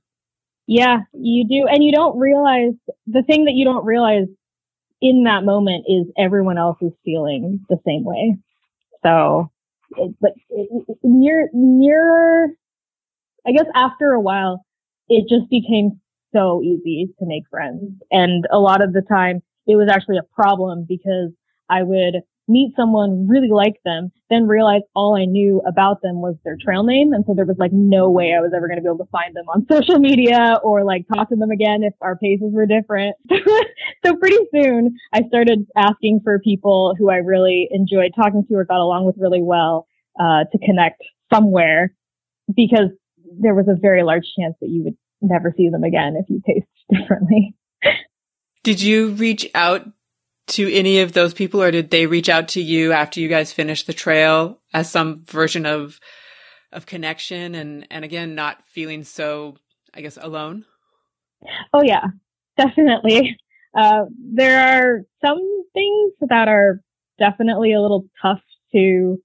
Yeah, you do. And you don't realize the thing that you don't realize in that moment is everyone else is feeling the same way. So, but near, near, I guess after a while, it just became so easy to make friends. And a lot of the time it was actually a problem because I would meet someone, really like them, then realize all I knew about them was their trail name. And so there was like no way I was ever going to be able to find them on social media or like talk to them again if our paces were different. so pretty soon I started asking for people who I really enjoyed talking to or got along with really well, uh, to connect somewhere because there was a very large chance that you would never see them again if you paced differently. Did you reach out to any of those people or did they reach out to you after you guys finished the trail as some version of of connection and and again not feeling so I guess alone? Oh yeah, definitely. Uh, there are some things that are definitely a little tough to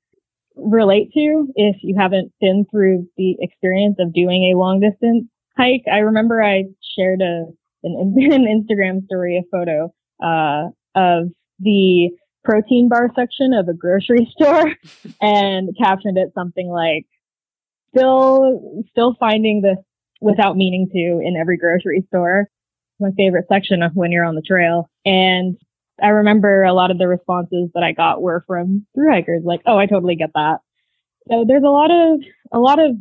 relate to if you haven't been through the experience of doing a long distance hike. I remember I shared a an, an Instagram story, a photo uh, of the protein bar section of a grocery store and captioned it something like still still finding this without meaning to in every grocery store. My favorite section of when you're on the trail. And I remember a lot of the responses that I got were from through hikers, like, "Oh, I totally get that." So there's a lot of a lot of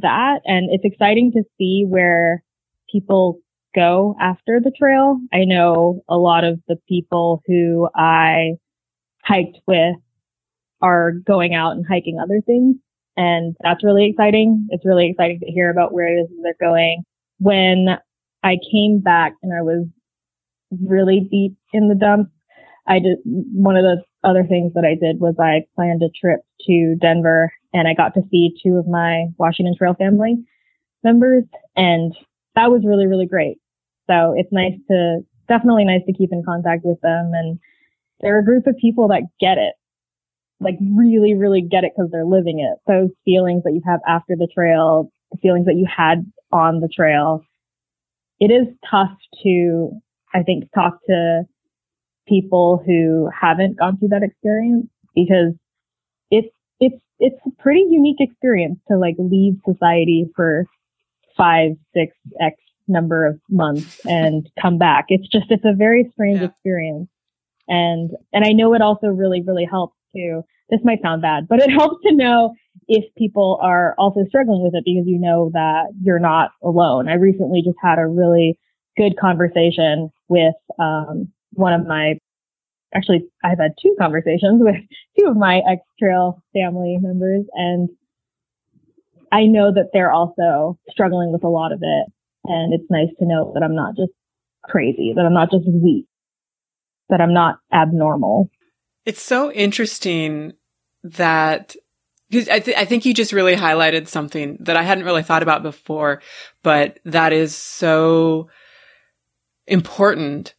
that, and it's exciting to see where people go after the trail. I know a lot of the people who I hiked with are going out and hiking other things, and that's really exciting. It's really exciting to hear about where it is they're going. When I came back and I was really deep in the dumps. I did one of the other things that I did was I planned a trip to Denver and I got to see two of my Washington Trail family members and that was really, really great. So it's nice to, definitely nice to keep in contact with them. And they're a group of people that get it, like really, really get it because they're living it. Those feelings that you have after the trail, the feelings that you had on the trail. It is tough to I think, talk to people who haven't gone through that experience because it's, it's, it's a pretty unique experience to like leave society for five, six, X number of months and come back. It's just, it's a very strange yeah. experience. And, and I know it also really, really helps to, this might sound bad, but it helps to know if people are also struggling with it because you know that you're not alone. I recently just had a really good conversation with um, one of my actually I've had two conversations with two of my ex trail family members and I know that they're also struggling with a lot of it and it's nice to know that I'm not just crazy, that I'm not just weak, that I'm not abnormal. It's so interesting that because I, th- I think you just really highlighted something that I hadn't really thought about before, but that is so important.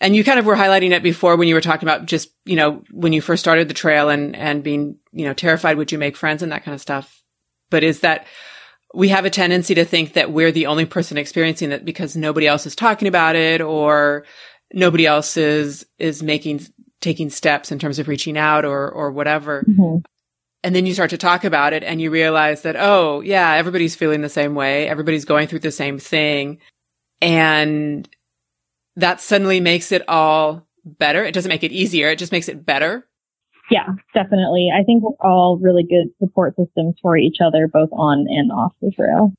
And you kind of were highlighting it before when you were talking about just, you know, when you first started the trail and, and being, you know, terrified, would you make friends and that kind of stuff? But is that we have a tendency to think that we're the only person experiencing it because nobody else is talking about it or nobody else is, is making, taking steps in terms of reaching out or, or whatever. Mm-hmm. And then you start to talk about it and you realize that, oh, yeah, everybody's feeling the same way. Everybody's going through the same thing. And that suddenly makes it all better. It doesn't make it easier. It just makes it better. Yeah, definitely. I think we're all really good support systems for each other, both on and off the trail.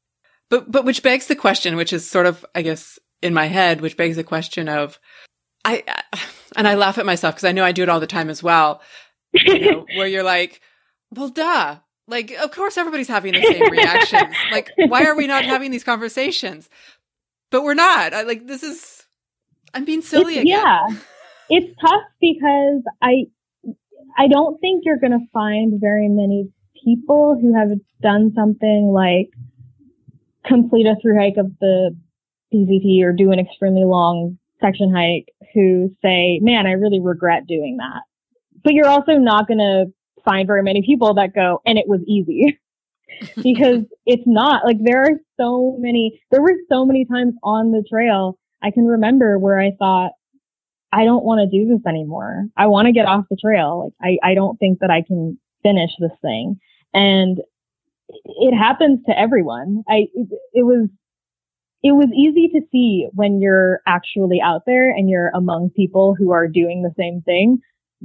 But, but which begs the question, which is sort of, I guess, in my head, which begs the question of, I, and I laugh at myself because I know I do it all the time as well, you know, where you're like, well, duh. Like, of course everybody's having the same reactions. like, why are we not having these conversations? But we're not. I, like, this is, I'm being silly it's, again. Yeah. It's tough because I I don't think you're going to find very many people who have done something like complete a through hike of the PCT or do an extremely long section hike who say, man, I really regret doing that. But you're also not going to find very many people that go, and it was easy. because it's not like there are so many, there were so many times on the trail I can remember where I thought, I don't want to do this anymore. I want to get off the trail. Like, I, I don't think that I can finish this thing. And it happens to everyone. I, it, it was, it was easy to see when you're actually out there and you're among people who are doing the same thing.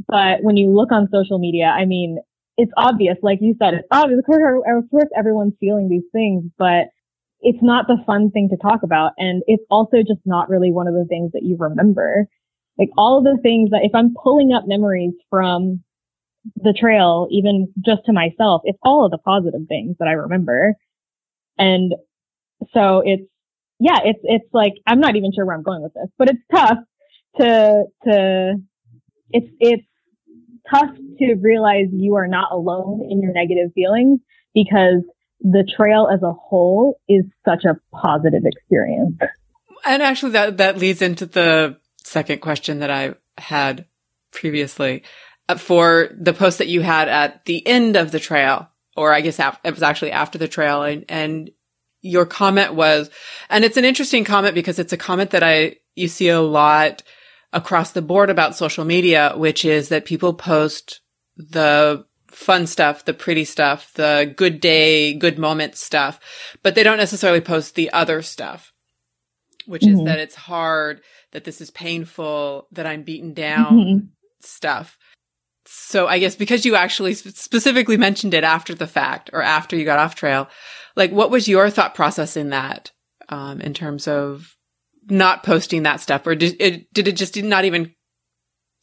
But when you look on social media, I mean, it's obvious, like you said, it's obvious. Of course, of course, everyone's feeling these things, but it's not the fun thing to talk about. And it's also just not really one of the things that you remember. Like all of the things that if I'm pulling up memories from the trail, even just to myself, it's all of the positive things that I remember. And so it's, yeah, it's, it's like, I'm not even sure where I'm going with this, but it's tough to, to, it's, it's tough to realize you are not alone in your negative feelings because the trail as a whole is such a positive experience. And actually that, that leads into the second question that I had previously uh, for the post that you had at the end of the trail, or I guess it was actually after the trail, and, and your comment was, and it's an interesting comment because it's a comment that I you see a lot across the board about social media, which is that people post the fun stuff, the pretty stuff, the good day, good moment stuff, but they don't necessarily post the other stuff, which mm-hmm. is that it's hard, that this is painful, that I'm beaten down mm-hmm. stuff. So I guess because you actually specifically mentioned it after the fact or after you got off trail, like what was your thought process in that, um, in terms of not posting that stuff or did it, did it just not even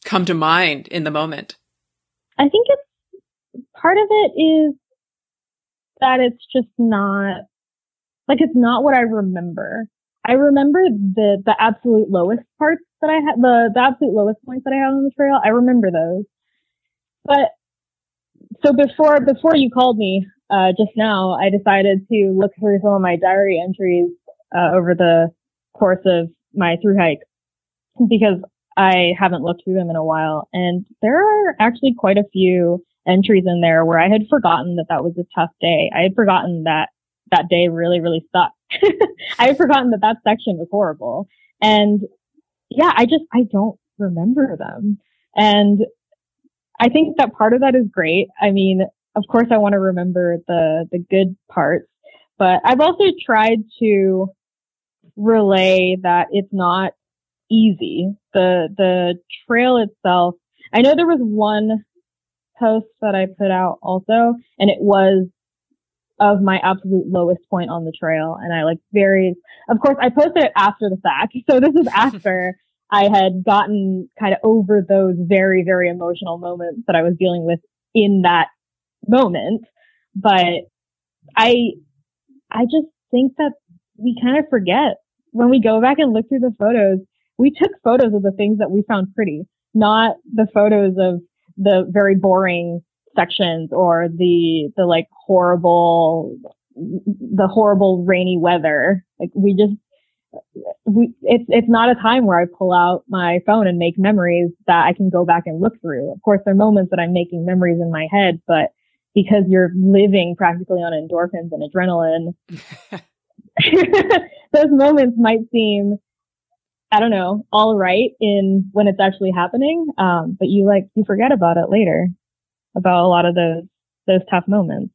come to mind in the moment? I think it's part of it is that it's just not like it's not what I remember. I remember the the absolute lowest parts that I had the the absolute lowest points that I had on the trail. I remember those. But so before before you called me uh, just now, I decided to look through some of my diary entries uh, over the course of my through hike because I haven't looked through them in a while. And there are actually quite a few entries in there where I had forgotten that that was a tough day. I had forgotten that that day really, really sucked. I had forgotten that that section was horrible. And yeah, I just, I don't remember them. And I think that part of that is great. I mean, of course I want to remember the, the good parts, but I've also tried to relay that it's not easy. The, the trail itself, I know there was one post that I put out also, and it was of my absolute lowest point on the trail. And I like very, of course, I posted it after the fact. So this is after I had gotten kind of over those very, very emotional moments that I was dealing with in that moment. But I, I just think that we kind of forget when we go back and look through the photos, we took photos of the things that we found pretty, not the photos of the very boring sections or the, the like horrible, the horrible rainy weather. Like we just, we, it's, it's not a time where I pull out my phone and make memories that I can go back and look through. Of course, there are moments that I'm making memories in my head, but because you're living practically on endorphins and adrenaline, those moments might seem, I don't know, all right in when it's actually happening. Um, but you like, you forget about it later, about a lot of those, those tough moments.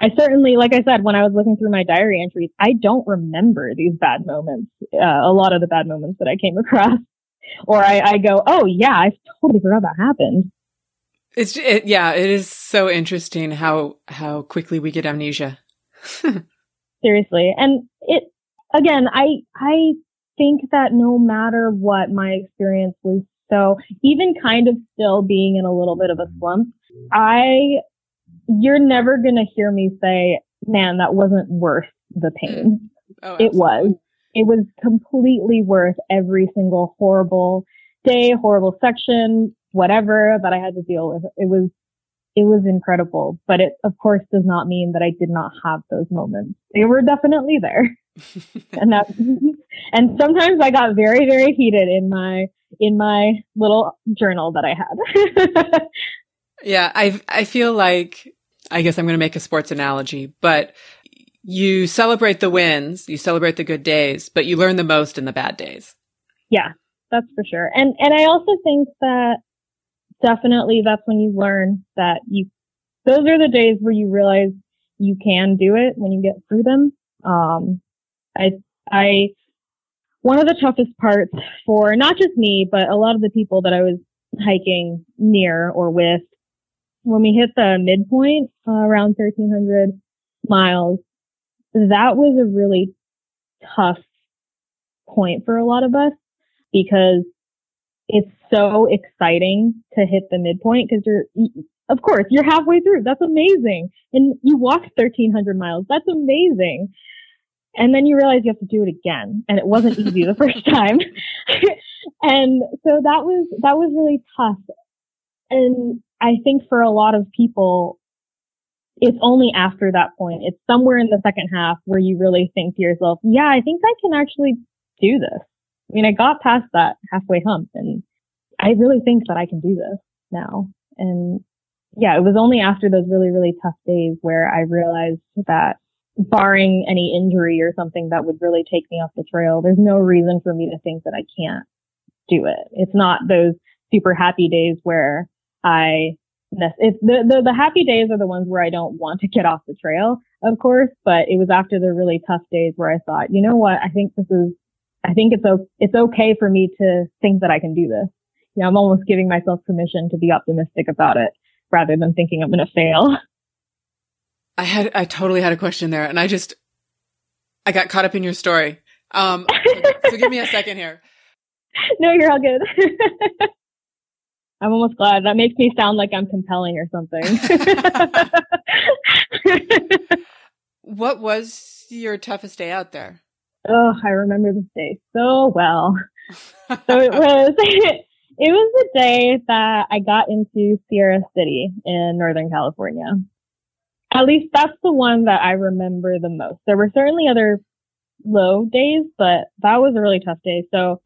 I certainly, like I said, when I was looking through my diary entries, I don't remember these bad moments, uh, a lot of the bad moments that I came across. Or I, I go, oh yeah, I totally forgot that happened. It's it, yeah, it is so interesting how how quickly we get amnesia. Seriously, and it again, I I think that no matter what my experience was, so even kind of still being in a little bit of a slump, I you're never gonna hear me say, "Man, that wasn't worth the pain." Mm. Oh, it was. It was completely worth every single horrible day, horrible section, whatever that I had to deal with. It was, it was incredible, but it of course does not mean that I did not have those moments. They were definitely there. and that, and sometimes I got very, very heated in my, in my little journal that I had. yeah. I, I feel like, I guess I'm going to make a sports analogy, but you celebrate the wins, you celebrate the good days, but you learn the most in the bad days. Yeah, that's for sure. And, and I also think that definitely that's when you learn that you, those are the days where you realize you can do it when you get through them. Um, I, I, one of the toughest parts for not just me, but a lot of the people that I was hiking near or with, when we hit the midpoint uh, around 1300 miles, that was a really tough point for a lot of us because it's so exciting to hit the midpoint because you're, of course, you're halfway through. That's amazing. And you walked 1300 miles. That's amazing. And then you realize you have to do it again. And it wasn't easy the first time. and so that was, that was really tough. And I think for a lot of people, it's only after that point, it's somewhere in the second half where you really think to yourself, yeah, I think I can actually do this. I mean, I got past that halfway hump and I really think that I can do this now. And yeah, it was only after those really, really tough days where I realized that barring any injury or something that would really take me off the trail, there's no reason for me to think that I can't do it. It's not those super happy days where I it's the, the the happy days are the ones where I don't want to get off the trail, of course, but it was after the really tough days where I thought, you know what, I think this is I think it's o- it's okay for me to think that I can do this. You know, I'm almost giving myself permission to be optimistic about it rather than thinking I'm going to fail. I had, I totally had a question there and I just, I got caught up in your story. Um, so, so give me a second here. No, you're all good. I'm almost glad. That makes me sound like I'm compelling or something. what was your toughest day out there? Oh, I remember this day so well. so it was it was the day that I got into Sierra City in Northern California. At least that's the one that I remember the most. There were certainly other low days, but that was a really tough day. So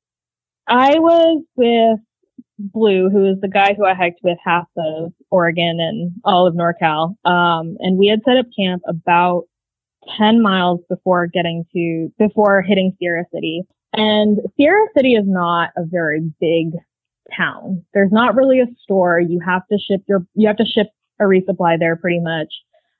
I was with Blue, who is the guy who I hiked with half of Oregon and all of NorCal. Um, and we had set up camp about 10 miles before getting to, before hitting Sierra City. And Sierra City is not a very big town. There's not really a store. You have to ship your, you have to ship a resupply there pretty much.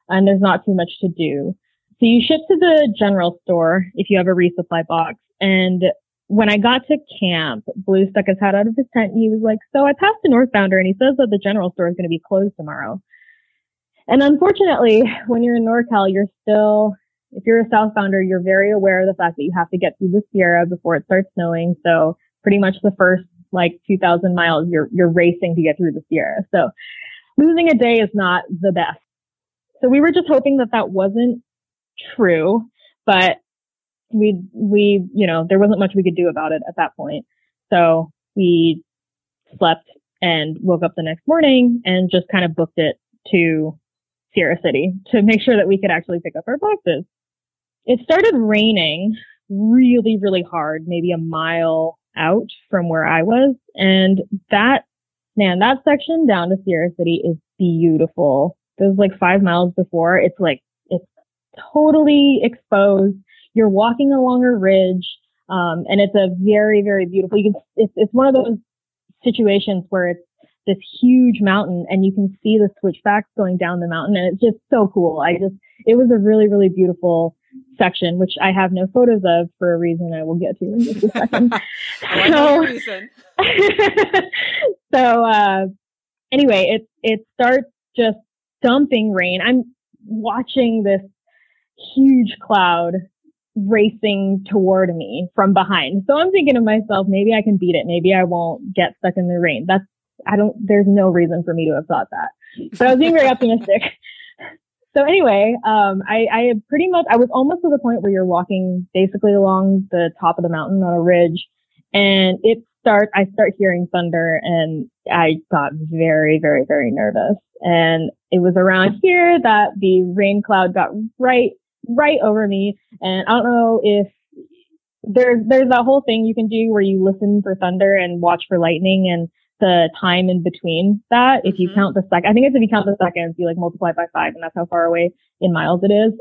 And there's not too much to do. So you ship to the general store if you have a resupply box. And when I got to camp, Blue stuck his head out of his tent and he was like, so I passed a northbounder and he says that the general store is going to be closed tomorrow. And unfortunately, when you're in NorCal, you're still, if you're a southbounder, you're very aware of the fact that you have to get through the Sierra before it starts snowing. So pretty much the first like 2000 miles, you're, you're racing to get through the Sierra. So losing a day is not the best. So we were just hoping that that wasn't true, but we, we, you know, there wasn't much we could do about it at that point. So we slept and woke up the next morning and just kind of booked it to Sierra City to make sure that we could actually pick up our boxes. It started raining really, really hard, maybe a mile out from where I was. And that, man, that section down to Sierra City is beautiful. There's like five miles before. It's like, it's totally exposed. You're walking along a ridge. Um, and it's a very, very beautiful, you can, it's, it's one of those situations where it's this huge mountain and you can see the switchbacks going down the mountain and it's just so cool. I just, it was a really, really beautiful section, which I have no photos of for a reason I will get to in just a second. so, so uh, anyway, it it starts just dumping rain. I'm watching this huge cloud racing toward me from behind. So I'm thinking to myself, maybe I can beat it. Maybe I won't get stuck in the rain. That's I don't. There's no reason for me to have thought that. But I was being very optimistic. So anyway, um, I, I pretty much, I was almost to the point where you're walking basically along the top of the mountain on a ridge and it start, I start hearing thunder and I got very, very, very nervous. And it was around here that the rain cloud got right, right over me. And I don't know if there's, there's that whole thing you can do where you listen for thunder and watch for lightning and the time in between that. If you mm-hmm. count the sec, I think it's if you count the seconds, you like multiply by five and that's how far away in miles it is.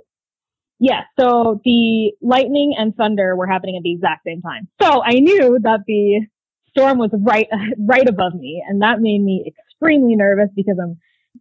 Yeah. So the lightning and thunder were happening at the exact same time. So I knew that the storm was right, right above me. And that made me extremely nervous because I'm,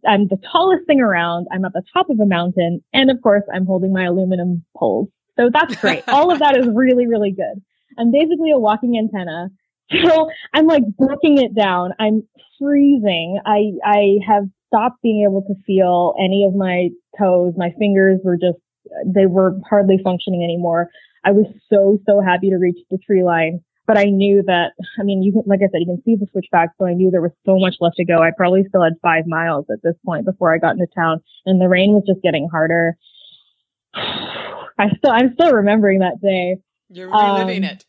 I'm the tallest thing around. I'm at the top of a mountain. And of course, I'm holding my aluminum poles. So that's great. All of that is really, really good. I'm basically a walking antenna so I'm like breaking it down. I'm freezing. I, I have stopped being able to feel any of my toes. My fingers were just, they were hardly functioning anymore. I was so, so happy to reach the tree line. But I knew that, I mean, you can, like I said, you can see the switchback. So I knew there was so much left to go. I probably still had five miles at this point before I got into town and the rain was just getting harder. I still, I'm still remembering that day. You're reliving um, it.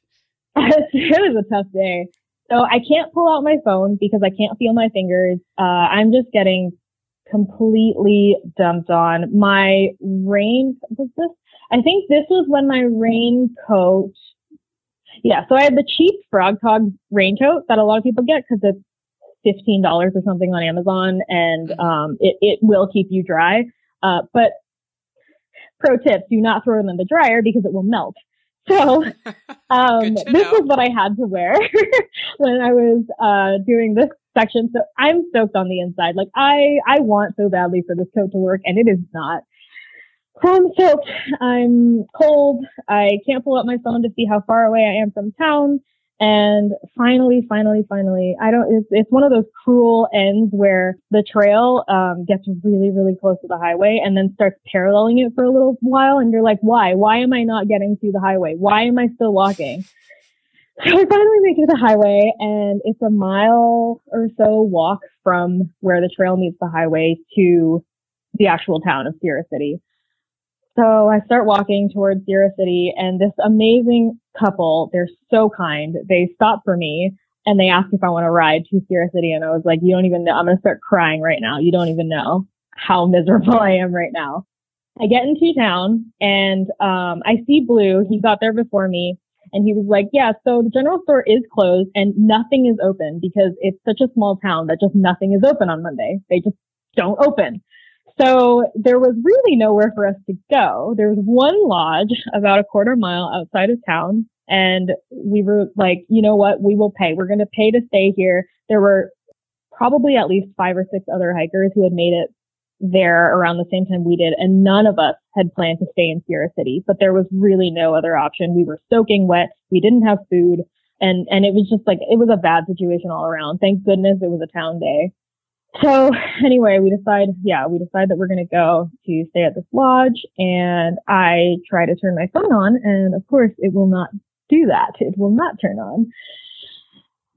it was a tough day. So I can't pull out my phone because I can't feel my fingers. Uh, I'm just getting completely dumped on. My rain, was this? I think this was when my raincoat, yeah, so I had the cheap Frogg Togg raincoat that a lot of people get because it's $15 or something on Amazon and, mm-hmm. um, it, it will keep you dry. Uh, but pro tip, do not throw them in the dryer because it will melt. So, um, this know. was what I had to wear when I was, uh, doing this section. So I'm stoked on the inside. Like I, I want so badly for this coat to work and it is not. I'm soaked. I'm cold. I can't pull up my phone to see how far away I am from town. And finally, finally, finally, I don't, it's, it's one of those cruel ends where the trail, um, gets really, really close to the highway and then starts paralleling it for a little while. And you're like, why? Why am I not getting to the highway? Why am I still walking? So I finally make it to the highway and it's a mile or so walk from where the trail meets the highway to the actual town of Sierra City. So I start walking towards Sierra City and this amazing couple, they're so kind. They stop for me and they ask if I want to ride to Sierra City. And I was like, you don't even know. I'm going to start crying right now. You don't even know how miserable I am right now. I get into town and, um, I see Blue. He got there before me and he was like, yeah, so the general store is closed and nothing is open because it's such a small town that just nothing is open on Monday. They just don't open. So there was really nowhere for us to go. There was one lodge about a quarter mile outside of town. And we were like, you know what? We will pay. We're going to pay to stay here. There were probably at least five or six other hikers who had made it there around the same time we did. And none of us had planned to stay in Sierra City, but there was really no other option. We were soaking wet. We didn't have food. And, and it was just like, it was a bad situation all around. Thank goodness it was a town day. So anyway, we decide, yeah, we decide that we're going to go to stay at this lodge and I try to turn my phone on and of course it will not do that. It will not turn on.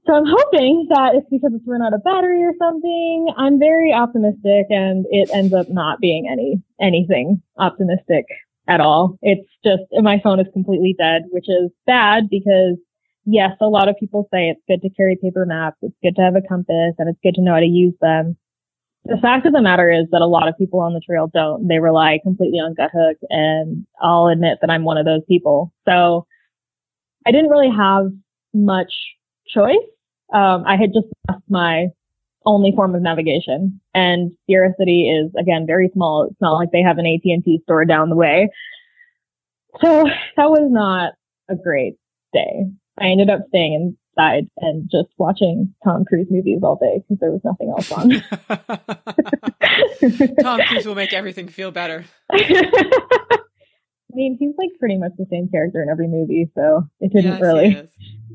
So I'm hoping that it's because it's run out of battery or something. I'm very optimistic and it ends up not being any, anything optimistic at all. It's just, my phone is completely dead, which is bad because yes, a lot of people say it's good to carry paper maps. It's good to have a compass and it's good to know how to use them. The fact of the matter is that a lot of people on the trail don't. They rely completely on Guthook and I'll admit that I'm one of those people. So I didn't really have much choice. Um, I had just lost my only form of navigation and Sierra City is again very small. It's not like they have an AT&T store down the way. So that was not a great day. I ended up staying inside and just watching Tom Cruise movies all day because there was nothing else on. Tom Cruise will make everything feel better. I mean, he's like pretty much the same character in every movie, so it didn't yes, really.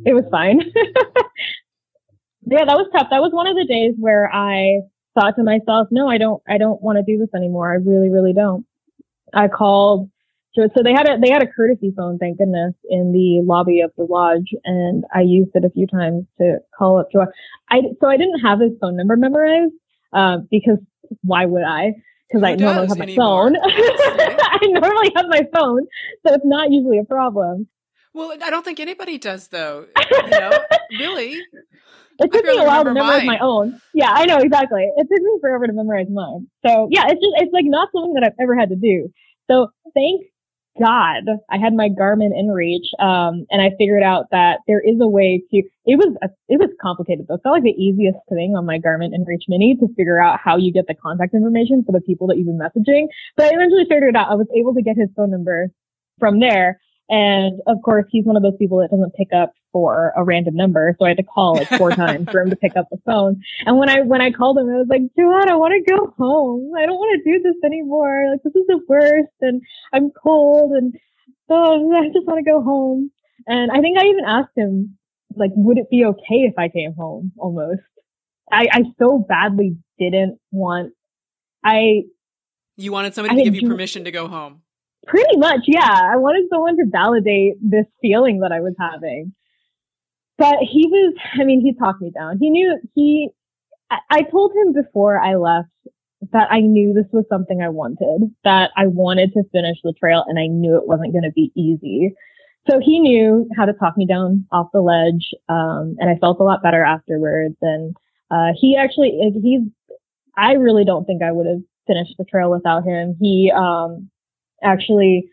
It was fine. yeah, that was tough. That was one of the days where I thought to myself, "No, I don't. I don't want to do this anymore. I really, really don't." I called so, so they had a, they had a courtesy phone, thank goodness, in the lobby of the lodge. And I used it a few times to call up Joe. I, so I didn't have his phone number memorized, uh, because why would I? Because I normally have my anymore? phone. I normally have my phone. So it's not usually a problem. Well, I don't think anybody does though. You know, really. It took me a while to memorize mine. my own. Yeah, I know exactly. It took me forever to memorize mine. So yeah, it's just it's like not something that I've ever had to do. So thank God, I had my Garmin InReach, um, and I figured out that there is a way to. It was a, it was complicated, but it felt like the easiest thing on my Garmin InReach Mini to figure out how you get the contact information for the people that you've been messaging. But I eventually figured it out. I was able to get his phone number from there, and of course, he's one of those people that doesn't pick up for a random number. So I had to call like four times for him to pick up the phone. And when I, when I called him, I was like, Joanne, I want to go home. I don't want to do this anymore. Like, this is the worst. And I'm cold and oh, I just want to go home. And I think I even asked him, like, would it be okay if I came home almost? I, I so badly didn't want, I, you wanted somebody to give you permission to go home. Pretty much, yeah. I wanted someone to validate this feeling that I was having. But he was, I mean, he talked me down. He knew, he, I, told him before I left that I knew this was something I wanted, that I wanted to finish the trail and I knew it wasn't going to be easy. So he knew how to talk me down off the ledge. Um, and I felt a lot better afterwards. And, uh, he actually, he's, I really don't think I would have finished the trail without him. He, um, actually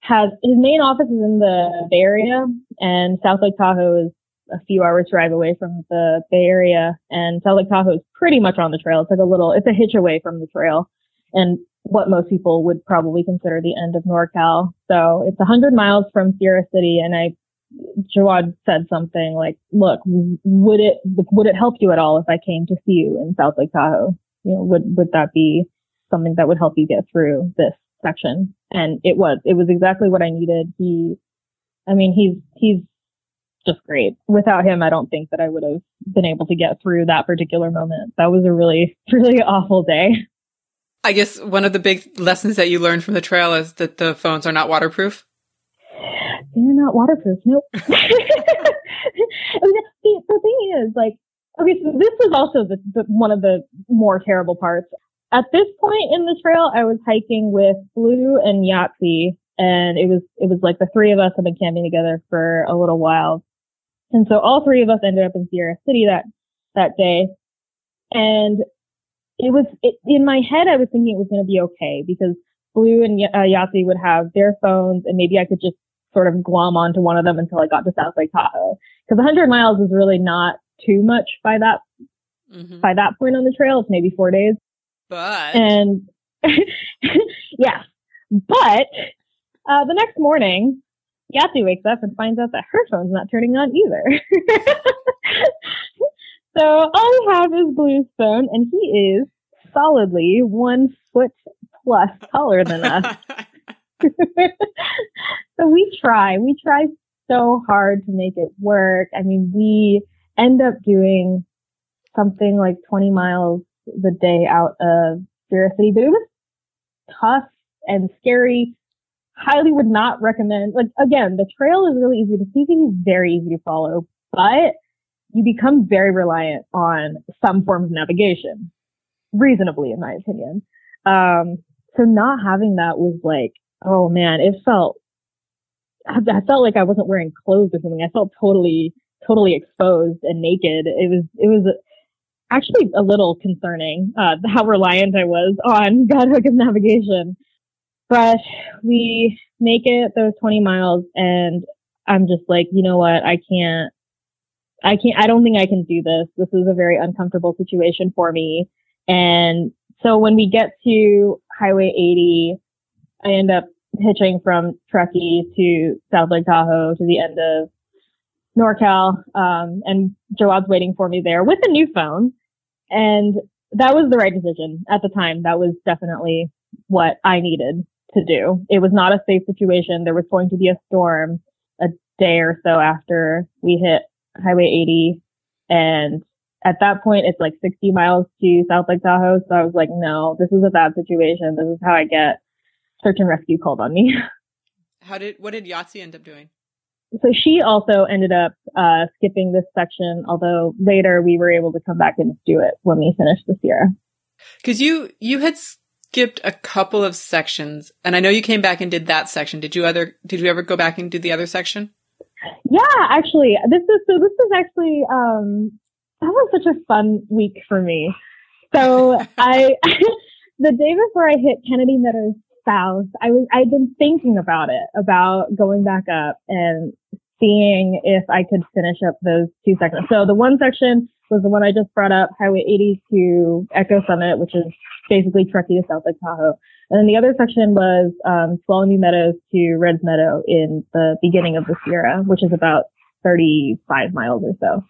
has his main office is in the Bay Area, and South Lake Tahoe is a few hours drive away from the Bay Area and South Lake Tahoe is pretty much on the trail. It's like a little, it's a hitch away from the trail and what most people would probably consider the end of NorCal. So it's a hundred miles from Sierra City. And I, Jawad said something like, look, would it, would it help you at all if I came to see you in South Lake Tahoe? You know, would, would that be something that would help you get through this section? And it was, it was exactly what I needed. He, I mean, he's, he's just great. Without him, I don't think that I would have been able to get through that particular moment. That was a really, really awful day. I guess one of the big lessons that you learned from the trail is that the phones are not waterproof. They're not waterproof. Nope. the, the thing is, like, okay, so this was also the, the, one of the more terrible parts. At this point in the trail, I was hiking with Blue and Yahtzee, and it was it was like the three of us have been camping together for a little while, and so all three of us ended up in Sierra City that that day, and it was it, in my head. I was thinking it was going to be okay because Blue and uh, Yahtzee would have their phones, and maybe I could just sort of glom onto one of them until I got to South Lake Tahoe. Because 100 miles is really not too much by that mm-hmm. by that point on the trail. It's maybe four days. But and yes, but uh, the next morning, Yahtzee wakes up and finds out that her phone's not turning on either. so all we have is Blue's phone, and he is solidly one foot plus taller than us. so we try. We try so hard to make it work. I mean, we end up doing something like 20 miles the day out of Sierra City, but it was tough and scary. Highly would not recommend, like, again, the trail is really easy. The CC is very easy to follow, but you become very reliant on some form of navigation, reasonably, in my opinion. Um, so not having that was like, oh man, it felt, I felt like I wasn't wearing clothes or something. I felt totally, totally exposed and naked. It was, it was actually a little concerning, uh, how reliant I was on Guthook navigation. But we make it those 20 miles and I'm just like, you know what? I can't, I can't, I don't think I can do this. This is a very uncomfortable situation for me. And so when we get to Highway 80, I end up hitching from Truckee to South Lake Tahoe to the end of NorCal. Um, and Jawad's waiting for me there with a new phone. And that was the right decision at the time. That was definitely what I needed to do. It was not a safe situation. There was going to be a storm a day or so after we hit Highway 80. And at that point, it's like 60 miles to South Lake Tahoe. So I was like, no, this is a bad situation. This is how I get search and rescue called on me. How did, what did Yahtzee end up doing? So she also ended up uh, skipping this section, although later we were able to come back and do it when we finished the Sierra. Because you you had skipped a couple of sections, and I know you came back and did that section. Did you other Did you ever go back and do the other section? Yeah, actually, this is so. This is actually um, that was such a fun week for me. So I, the day before I hit Kennedy Meadows South, I was I'd been thinking about it, about going back up and seeing if I could finish up those two sections. So the one section was the one I just brought up, Highway 80 to Echo Summit, which is basically Truckee to South Lake Tahoe. And then the other section was um, Meadows to Reds Meadow in the beginning of the Sierra, which is about 35 miles or so.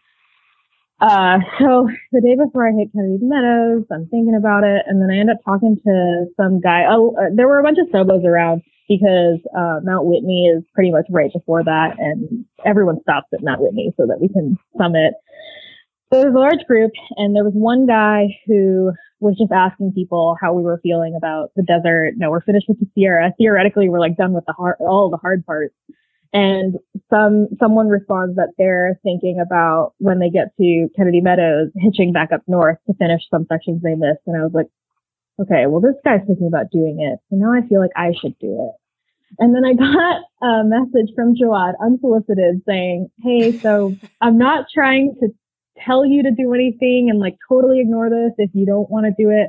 Uh, so the day before I hit Kennedy Meadows, I'm thinking about it, and then I end up talking to some guy. Oh, uh, there were a bunch of Sobos around because uh, Mount Whitney is pretty much right before that, and everyone stops at Mount Whitney so that we can summit. So there was a large group, and there was one guy who was just asking people how we were feeling about the desert. No, we're finished with the Sierra. Theoretically, we're like done with the hard, all the hard parts. And some someone responds that they're thinking about when they get to Kennedy Meadows, hitching back up north to finish some sections they missed. And I was like, okay, well, this guy's thinking about doing it. So now I feel like I should do it. And then I got a message from Jawad unsolicited saying, Hey, so I'm not trying to tell you to do anything and like totally ignore this if you don't want to do it.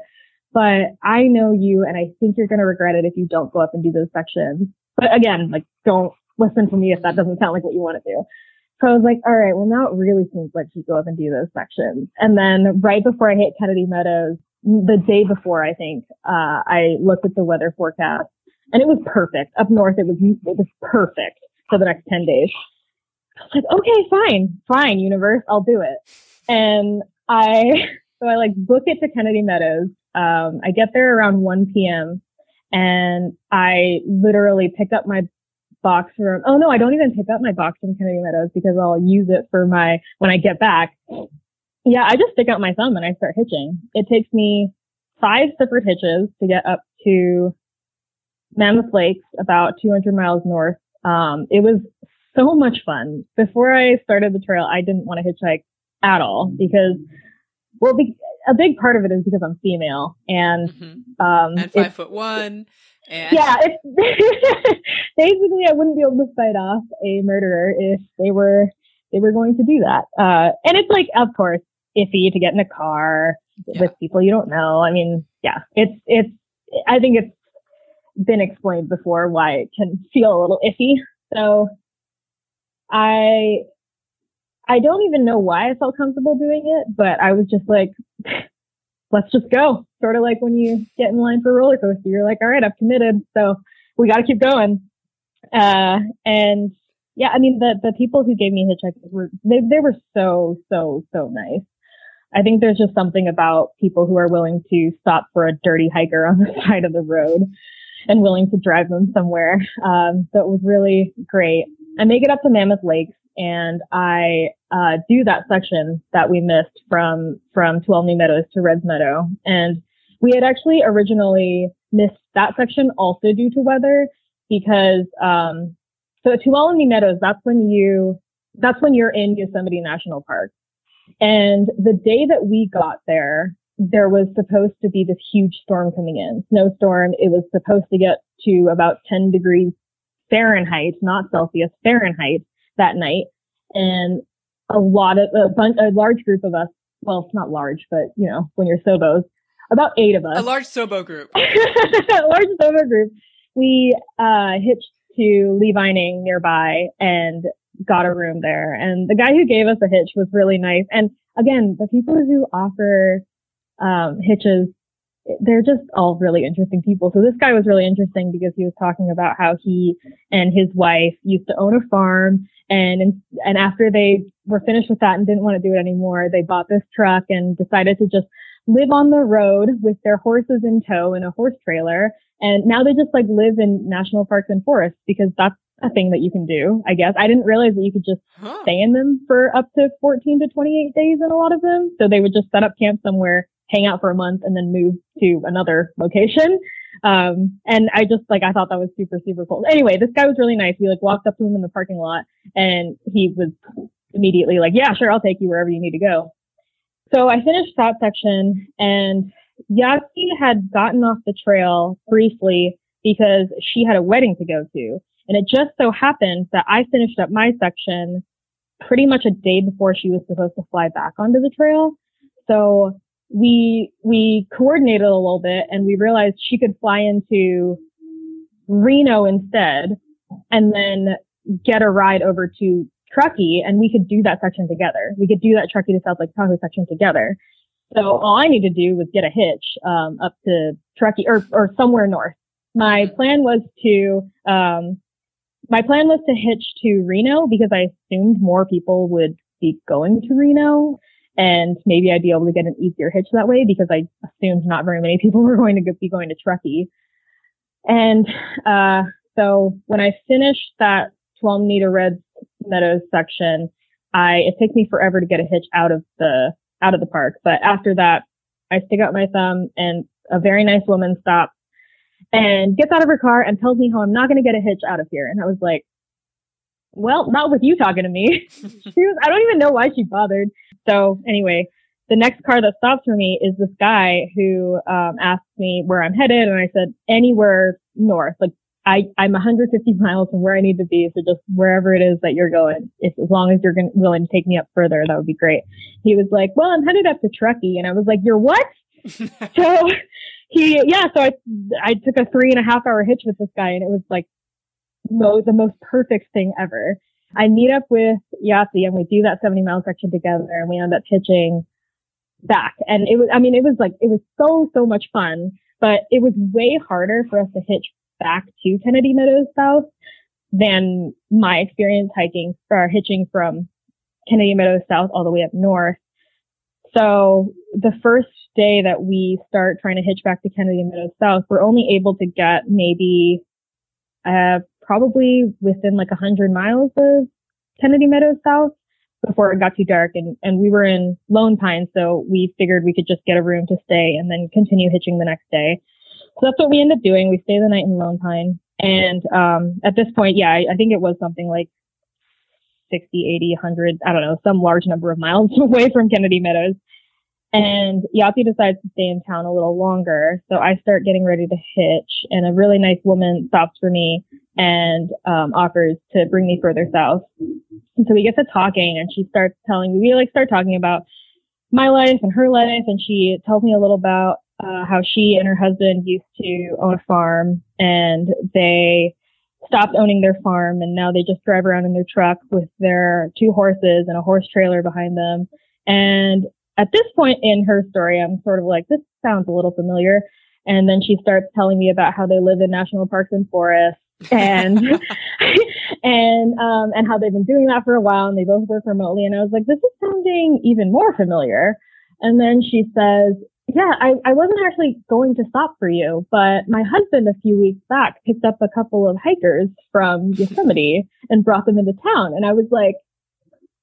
But I know you and I think you're going to regret it if you don't go up and do those sections. But again, like don't listen to me if that doesn't sound like what you want to do. So I was like, all right, well now it really seems like she go up and do those sections. And then right before I hit Kennedy Meadows, the day before, I think, uh, I looked at the weather forecast and it was perfect. Up north, it was, it was perfect for the next 10 days. I was like, okay, fine, fine, universe, I'll do it. And I, so I like book it to Kennedy Meadows. Um, I get there around 1 p.m. and I literally pick up my box from, oh no, I don't even pick up my box from Kennedy Meadows because I'll use it for my, when I get back. Yeah, I just stick out my thumb and I start hitching. It takes me five separate hitches to get up to Mammoth Lakes, about 200 miles north. Um, it was so much fun. Before I started the trail, I didn't want to hitchhike at all because, well, be, a big part of it is because I'm female and, mm-hmm. um, and five foot one. And yeah, it's basically I wouldn't be able to fight off a murderer if they were they were going to do that. Uh, and it's like, of course, iffy to get in a car yeah. with people you don't know. I mean, yeah, it's it's. I think it's been explained before why it can feel a little iffy. So I I don't even know why I felt comfortable doing it, but I was just like, let's just go. Sort of like when you get in line for a roller coaster, you're like, all right, I've committed, so we got to keep going. Uh, and yeah, I mean, the, the people who gave me hitchhikers were, they, they were so, so, so nice. I think there's just something about people who are willing to stop for a dirty hiker on the side of the road and willing to drive them somewhere. Um, so it was really great. I make it up to Mammoth Lakes and I uh, do that section that we missed from from Tuolumne Meadows to Reds Meadow. And we had actually originally missed that section also due to weather because um, so at Tuolumne Meadows, that's when you that's when you're in Yosemite National Park. And the day that we got there, there was supposed to be this huge storm coming in, snowstorm. It was supposed to get to about 10 degrees Fahrenheit, not Celsius, Fahrenheit that night. And a lot of, a bunch, a large group of us, well, it's not large, but you know, when you're Sobos, about eight of us. A large Sobo group. a large Sobo group. We, uh, hitched to Lee Vining nearby and got a room there. And the guy who gave us a hitch was really nice. And again, the people who offer um, hitches, they're just all really interesting people. So this guy was really interesting because he was talking about how he and his wife used to own a farm and, and after they were finished with that and didn't want to do it anymore, they bought this truck and decided to just live on the road with their horses in tow in a horse trailer. And now they just like live in national parks and forests because that's a thing that you can do, I guess. I didn't realize that you could just huh. stay in them for up to 14 to 28 days in a lot of them. So they would just set up camp somewhere, hang out for a month and then move to another location. Um, and I just like, I thought that was super, super cool. Anyway, this guy was really nice. We like walked up to him in the parking lot and he was immediately like, yeah, sure, I'll take you wherever you need to go. So I finished that section and Yahtzee had gotten off the trail briefly because she had a wedding to go to. And it just so happened that I finished up my section pretty much a day before she was supposed to fly back onto the trail. So we, we coordinated a little bit and we realized she could fly into Reno instead and then get a ride over to Truckee and we could do that section together. We could do that Truckee to South Lake Tahoe section together. So all I need to do was get a hitch, um, up to Truckee or, or somewhere north. My plan was to, um, my plan was to hitch to Reno because I assumed more people would be going to Reno and maybe I'd be able to get an easier hitch that way because I assumed not very many people were going to be going to Truckee. And, uh, so when I finished that 12 meter red meadows section, I, it takes me forever to get a hitch out of the, out of the park. But after that, I stick out my thumb and a very nice woman stops and gets out of her car and tells me how I'm not going to get a hitch out of here. And I was like, well, not with you talking to me. she was, I don't even know why she bothered. So anyway, the next car that stops for me is this guy who um, asked me where I'm headed, and I said anywhere north. Like I, I'm 150 miles from where I need to be, so just wherever it is that you're going, if as long as you're going, willing to take me up further, that would be great. He was like, "Well, I'm headed up to Truckee," and I was like, "You're what?" so he, yeah, so I, I took a three and a half hour hitch with this guy, and it was like mo- the most perfect thing ever. I meet up with Yahtzee and we do that 70 mile section together and we end up hitching back. And it was, I mean, it was like, it was so, so much fun, but it was way harder for us to hitch back to Kennedy Meadows South than my experience hiking or hitching from Kennedy Meadows South all the way up north. So the first day that we start trying to hitch back to Kennedy Meadows South, we're only able to get maybe, uh, probably within like a hundred miles of Kennedy Meadows South before it got too dark and, and we were in Lone Pine. So we figured we could just get a room to stay and then continue hitching the next day. So that's what we ended up doing. We stayed the night in Lone Pine. And, um, at this point, yeah, I, I think it was something like 60, 80, 100, I don't know, some large number of miles away from Kennedy Meadows. And Yahtzee decides to stay in town a little longer. So I start getting ready to hitch and a really nice woman stops for me and um, offers to bring me further south. And so we get to talking and she starts telling me, we like start talking about my life and her life. And she tells me a little about uh, how she and her husband used to own a farm and they stopped owning their farm and now they just drive around in their truck with their two horses and a horse trailer behind them. And at this point in her story, I'm sort of like, this sounds a little familiar. And then she starts telling me about how they live in national parks and forests and and um and how they've been doing that for a while and they both work remotely and I was like this is sounding even more familiar and then she says yeah I, I wasn't actually going to stop for you but my husband a few weeks back picked up a couple of hikers from Yosemite and brought them into town and I was like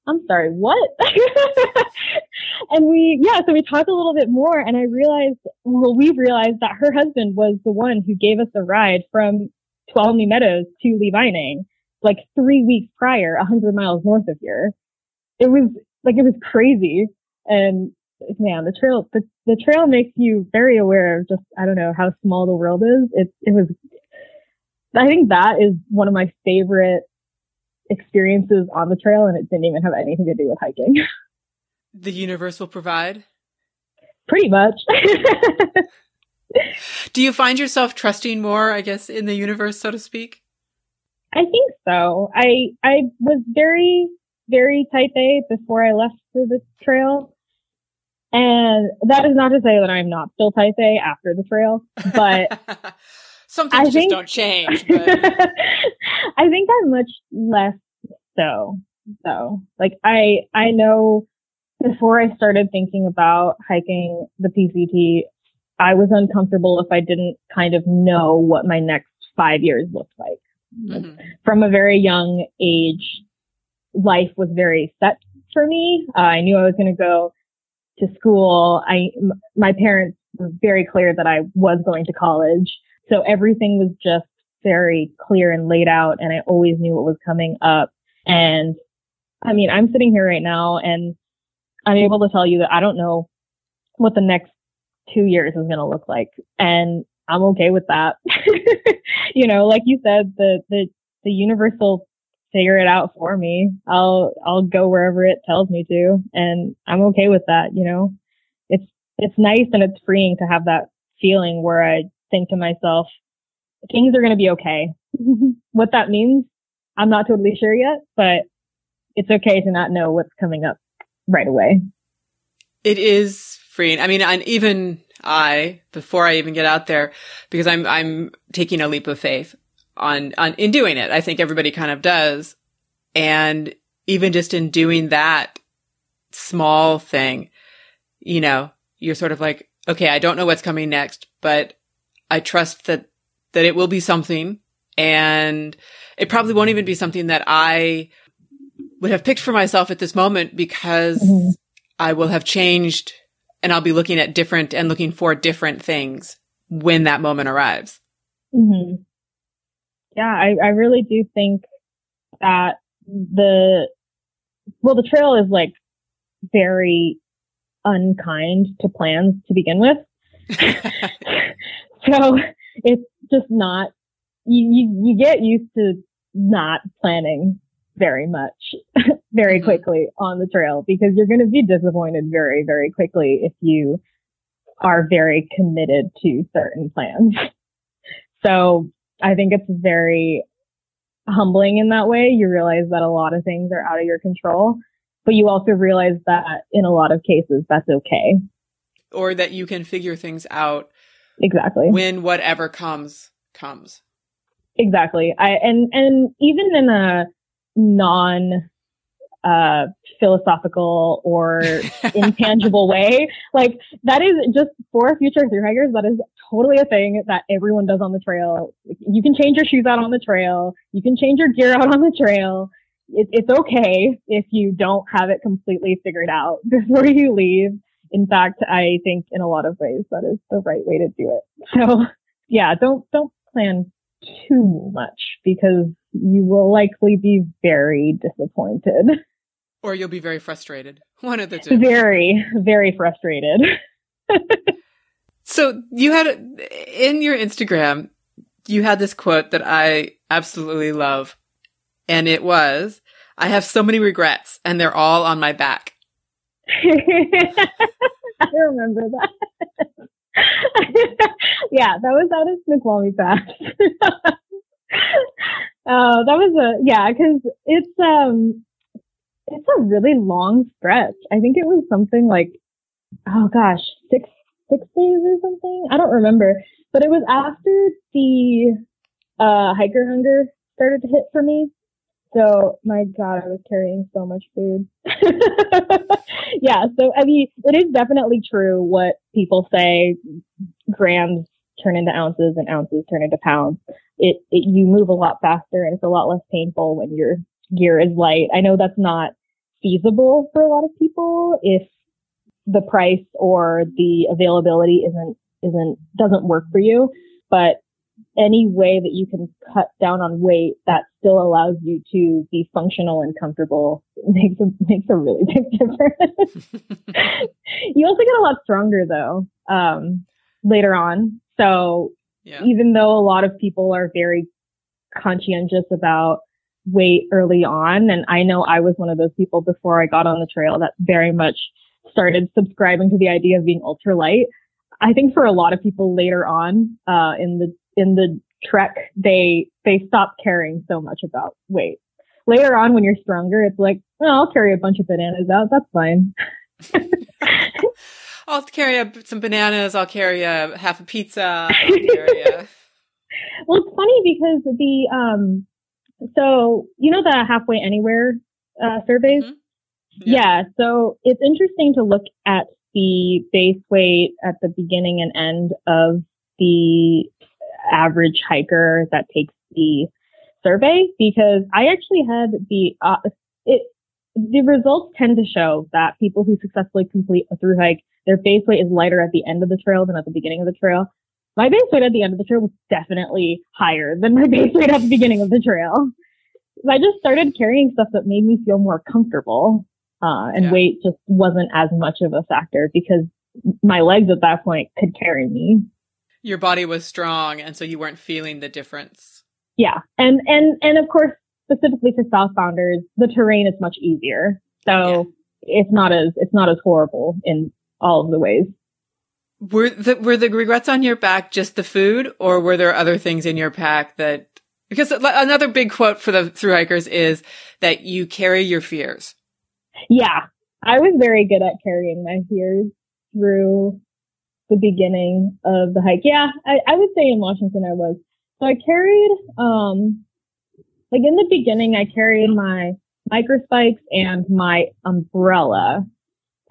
I'm sorry, what? and we, yeah, so we talked a little bit more and I realized, well, we realized that her husband was the one who gave us a ride from Tuolumne Meadows to Lee Vining, like three weeks prior, a hundred miles north of here. It was like, it was crazy. And man, the trail, the, the trail makes you very aware of just, I don't know, how small the world is. It, it was, I think that is one of my favorite experiences on the trail and it didn't even have anything to do with hiking. The universe will provide? Pretty much. do you find yourself trusting more, I guess, in the universe, so to speak? I think so. I I was very, very type A before I left for the trail. And that is not to say that I'm not still type A after the trail, but Some things I just think, don't change. But... I think I'm much less so. So, like, I I know before I started thinking about hiking the PCT, I was uncomfortable if I didn't kind of know what my next five years looked like. Mm-hmm. From a very young age, life was very set for me. Uh, I knew I was going to go to school. I, m- my parents were very clear that I was going to college. So everything was just very clear and laid out and I always knew what was coming up. And I mean, I'm sitting here right now and I'm able to tell you that I don't know what the next two years is going to look like. And I'm okay with that. you know, like you said, the, the, the universe will figure it out for me. I'll, I'll go wherever it tells me to. And I'm okay with that. You know, it's, it's nice and it's freeing to have that feeling where I think to myself, things are going to be okay. what that means, I'm not totally sure yet, but it's okay to not know what's coming up right away. It is freeing. I mean, and even I, before I even get out there, because I'm, I'm taking a leap of faith on, on, in doing it. I think everybody kind of does. And even just in doing that small thing, you know, you're sort of like, okay, I don't know what's coming next, but I trust that, that it will be something and it probably won't even be something that I would have picked for myself at this moment because mm-hmm. I will have changed and I'll be looking at different and looking for different things when that moment arrives. Mm-hmm. Yeah, I, I really do think that the, well, the trail is like very unkind to plans to begin with. so it's just not, you, you, you get used to not planning very much, very mm-hmm. quickly on the trail because you're going to be disappointed very, very quickly if you are very committed to certain plans. So I think it's very, humbling in that way. You realize that a lot of things are out of your control, but you also realize that in a lot of cases that's okay. Or that you can figure things out exactly when whatever comes comes. Exactly. I and and even in a non uh, philosophical or intangible way. Like that is just for future through hikers. That is totally a thing that everyone does on the trail. You can change your shoes out on the trail. You can change your gear out on the trail. It, it's okay if you don't have it completely figured out before you leave. In fact, I think in a lot of ways that is the right way to do it. So yeah, don't, don't plan too much because you will likely be very disappointed. Or you'll be very frustrated. One of the two. Very, very frustrated. so you had in your Instagram, you had this quote that I absolutely love. And it was, I have so many regrets and they're all on my back. I remember that. yeah, that was out of Snoqualmie Pass. uh, that was a yeah, because it's um it's a really long stretch. I think it was something like oh gosh, six six days or something. I don't remember, but it was after the uh, hiker hunger started to hit for me. So my God, I was carrying so much food. yeah. So I mean, it is definitely true what people say. Grams turn into ounces and ounces turn into pounds. It, it, you move a lot faster and it's a lot less painful when your gear is light. I know that's not feasible for a lot of people if the price or the availability isn't, isn't, doesn't work for you. But any way that you can cut down on weight that still allows you to be functional and comfortable makes a, makes a really big difference. you also get a lot stronger though, um, later on. So yeah. even though a lot of people are very conscientious about weight early on, and I know I was one of those people before I got on the trail that very much started subscribing to the idea of being ultra light. I think for a lot of people later on, uh, in the in the trek, they they stop caring so much about weight. Later on, when you're stronger, it's like, oh, I'll carry a bunch of bananas out. That's fine. I'll carry a, some bananas. I'll carry a half a pizza. A... well, it's funny because the um, so you know the halfway anywhere uh, surveys. Mm-hmm. Yeah. yeah. So it's interesting to look at the base weight at the beginning and end of the average hiker that takes the survey because I actually had the uh, it the results tend to show that people who successfully complete a through hike their base weight is lighter at the end of the trail than at the beginning of the trail. My base weight at the end of the trail was definitely higher than my base weight at the beginning of the trail. I just started carrying stuff that made me feel more comfortable, uh, and yeah. weight just wasn't as much of a factor because my legs at that point could carry me your body was strong and so you weren't feeling the difference. Yeah. And and and of course specifically for southbounders, the terrain is much easier. So yeah. it's not as it's not as horrible in all of the ways. Were the were the regrets on your back just the food or were there other things in your pack that because another big quote for the through hikers is that you carry your fears. Yeah. I was very good at carrying my fears through the beginning of the hike. Yeah, I, I would say in Washington I was. So I carried, um, like in the beginning, I carried my micro spikes and my umbrella.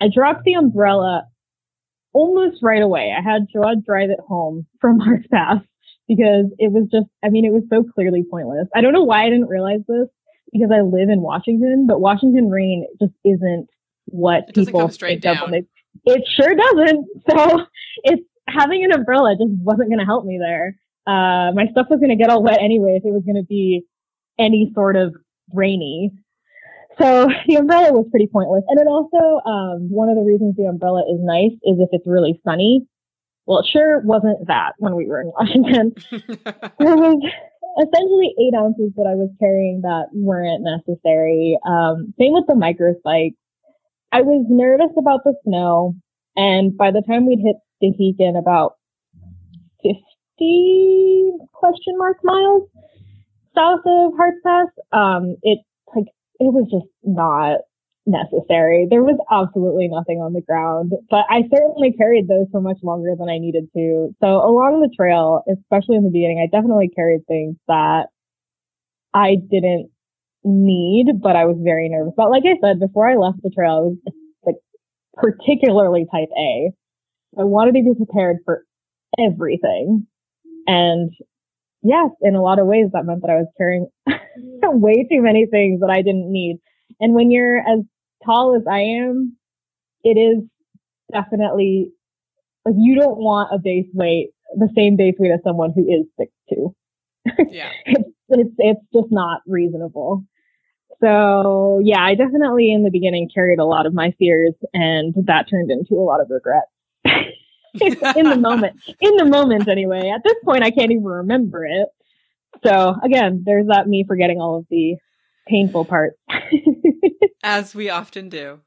I dropped the umbrella almost right away. I had Jawad drive it home from Harts Pass because it was just, I mean, it was so clearly pointless. I don't know why I didn't realize this because I live in Washington, but Washington rain just isn't what it people think of when they it sure doesn't. So it's having an umbrella just wasn't going to help me there. Uh, my stuff was going to get all wet anyway if it was going to be any sort of rainy. So the umbrella was pretty pointless. And it also, um, one of the reasons the umbrella is nice is if it's really sunny. Well, it sure wasn't that when we were in Washington. there was essentially eight ounces that I was carrying that weren't necessary. Um, same with the micro spikes. I was nervous about the snow, and by the time we'd hit Stehekin about 50 question mark miles, south of Harts Pass, um, it like it was just not necessary. There was absolutely nothing on the ground, but I certainly carried those for much longer than I needed to. So along the trail, especially in the beginning, I definitely carried things that I didn't need, but I was very nervous about. Like I said, before I left the trail, I was like particularly type A. I wanted to be prepared for everything. And yes, in a lot of ways, that meant that I was carrying mm-hmm. way too many things that I didn't need. And when you're as tall as I am, it is definitely like you don't want a base weight, the same base weight as someone who is six two. Yeah. it's, it's, it's just not reasonable. So yeah, I definitely in the beginning carried a lot of my fears and that turned into a lot of regret. in the moment, in the moment anyway. At this point, I can't even remember it. So again, there's that me forgetting all of the painful parts. As we often do.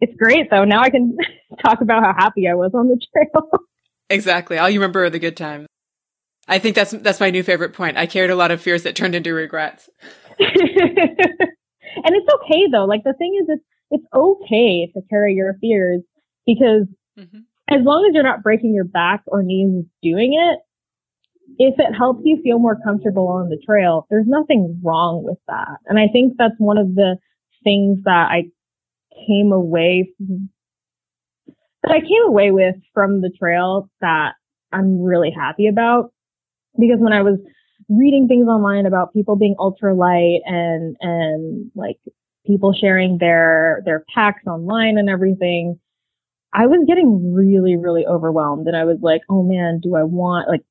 It's great though. Now I can talk about how happy I was on the trail. Exactly. All you remember are the good times. I think that's that's my new favorite point. I carried a lot of fears that turned into regrets. and it's okay though. Like the thing is it's it's okay to carry your fears because mm-hmm. As long as you're not breaking your back or knees doing it, if it helps you feel more comfortable on the trail, there's nothing wrong with that. And I think that's one of the things that I came away from, that I came away with from the trail that I'm really happy about because when I was reading things online about people being ultra light and and like people sharing their their packs online and everything I was getting really really overwhelmed and I was like oh man do I want like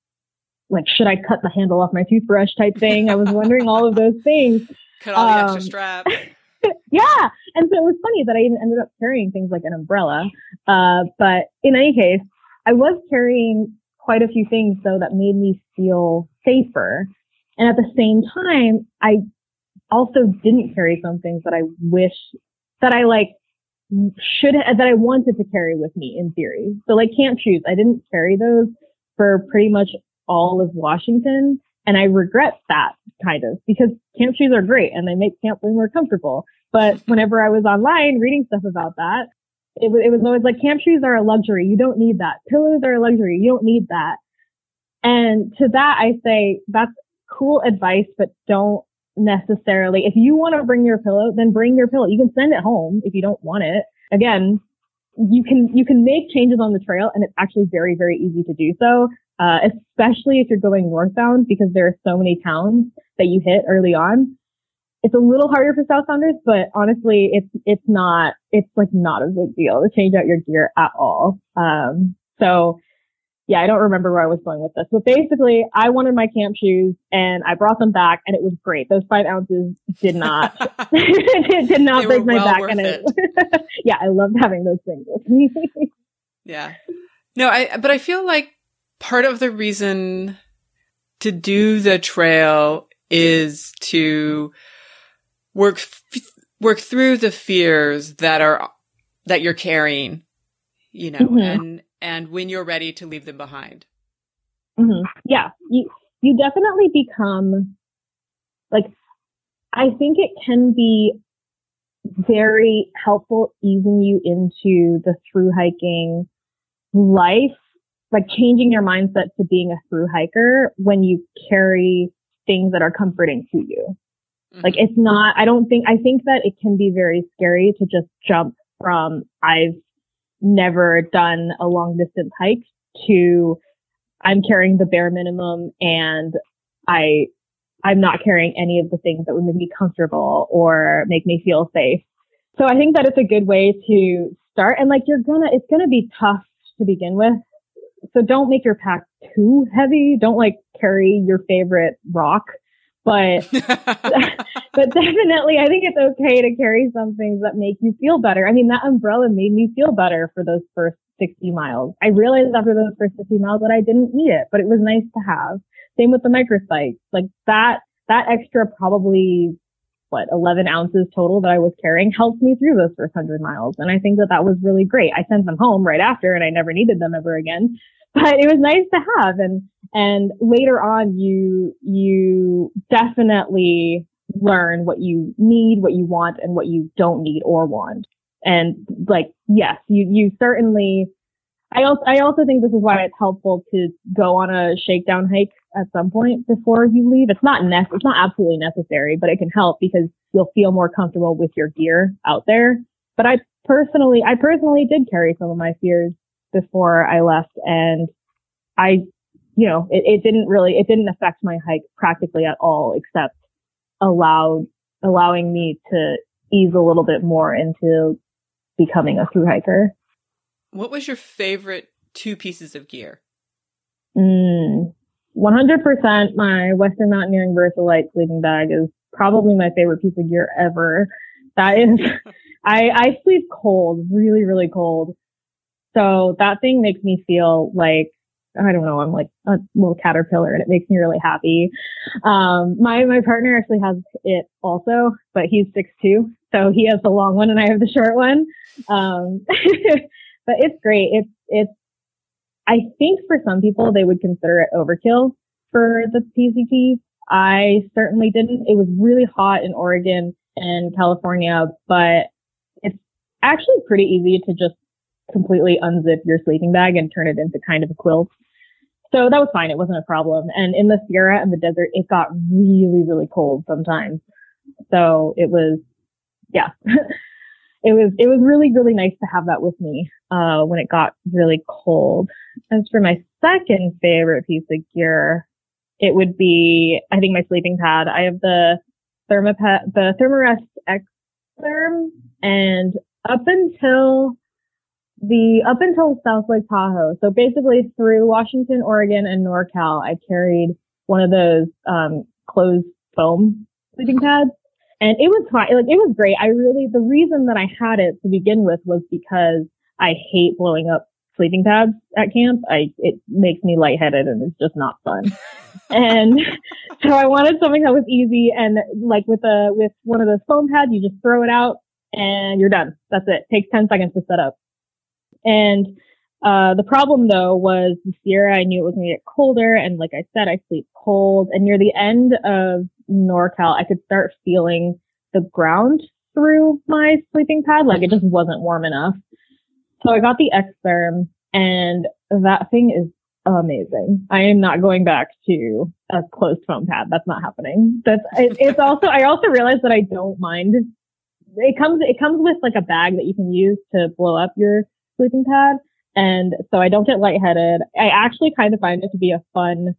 like should I cut the handle off my toothbrush type thing? I was wondering all of those things. Cut all um, the extra um, strap. Yeah. And so it was funny that I even ended up carrying things like an umbrella. Uh but in any case I was carrying quite a few things though that made me feel safer. And at the same time, I also didn't carry some things that I wish that I like should that I wanted to carry with me in theory. So like camp shoes, I didn't carry those for pretty much all of Washington. And I regret that kind of because camp shoes are great and they make camp way more comfortable. But whenever I was online reading stuff about that, it, it was always like camp shoes are a luxury. You don't need that. Pillows are a luxury. You don't need that. And to that, I say that's cool advice, but don't necessarily, if you want to bring your pillow, then bring your pillow. You can send it home if you don't want it. Again, you can, you can make changes on the trail and it's actually very, very easy to do so. Uh, especially if you're going northbound because there are so many towns that you hit early on it's a little harder for Southbounders, but honestly, it's it's not it's like not a big deal to change out your gear at all. Um, so yeah, I don't remember where I was going with this, but basically, I wanted my camp shoes and I brought them back, and it was great. Those five ounces did not did, did not break my well back, and it, it. yeah, I loved having those things with me. yeah, no, I but I feel like part of the reason to do the trail is to work f- work through the fears that are that you're carrying you know mm-hmm. and and when you're ready to leave them behind mm-hmm. yeah you you definitely become like i think it can be very helpful easing you into the through hiking life like changing your mindset to being a through hiker when you carry things that are comforting to you Mm-hmm. Like it's not, I don't think, I think that it can be very scary to just jump from I've never done a long distance hike to I'm carrying the bare minimum and I, I'm not carrying any of the things that would make me comfortable or make me feel safe. So I think that it's a good way to start and like you're gonna, it's gonna be tough to begin with. So don't make your pack too heavy. Don't like carry your favorite rock but but definitely I think it's okay to carry some things that make you feel better. I mean, that umbrella made me feel better for those first 60 miles. I realized after those first 60 miles that I didn't need it, but it was nice to have. Same with the microspikes. Like that, that extra probably what 11 ounces total that I was carrying helped me through those first 100 miles. And I think that that was really great. I sent them home right after and I never needed them ever again. but it was nice to have. And, and later on, you, you definitely learn what you need, what you want, and what you don't need or want. And like, yes, you, you certainly, I also, I also think this is why it's helpful to go on a shakedown hike at some point before you leave. It's not nec- it's not absolutely necessary, but it can help because you'll feel more comfortable with your gear out there. But I personally, I personally did carry some of my fears before I left and I, you know, it, it didn't really, it didn't affect my hike practically at all except allowed, allowing me to ease a little bit more into becoming a through hiker. What was your favorite two pieces of gear? Mm, 100% my Western Mountaineering Versalite sleeping bag is probably my favorite piece of gear ever. That is, I, I sleep cold, really, really cold. So that thing makes me feel like, I don't know, I'm like a little caterpillar and it makes me really happy. Um, my, my partner actually has it also, but he's six two, So he has the long one and I have the short one. Um, but it's great. It's, it's I think for some people they would consider it overkill for the PCT. I certainly didn't. It was really hot in Oregon and California, but it's actually pretty easy to just completely unzip your sleeping bag and turn it into kind of a quilt. So that was fine. It wasn't a problem. And in the Sierra and the desert, it got really, really cold sometimes. So it was, yeah, it was it was really really nice to have that with me uh, when it got really cold. As for my second favorite piece of gear, it would be I think my sleeping pad. I have the Thermapad the Thermarest X Therm, and up until the up until South Lake Tahoe, so basically through Washington, Oregon, and NorCal, I carried one of those um, closed foam sleeping pads. And it was fine. Like it was great. I really, the reason that I had it to begin with was because I hate blowing up sleeping pads at camp. I, it makes me lightheaded and it's just not fun. and so I wanted something that was easy and like with a, with one of those foam pads, you just throw it out and you're done. That's it. it takes 10 seconds to set up. And, uh, the problem though was the Sierra, I knew it was going to get colder. And like I said, I sleep cold and near the end of NorCal, I could start feeling the ground through my sleeping pad. Like it just wasn't warm enough. So I got the X-Therm and that thing is amazing. I am not going back to a closed foam pad. That's not happening. That's, it, it's also, I also realized that I don't mind. It comes, it comes with like a bag that you can use to blow up your sleeping pad. And so I don't get lightheaded. I actually kind of find it to be a fun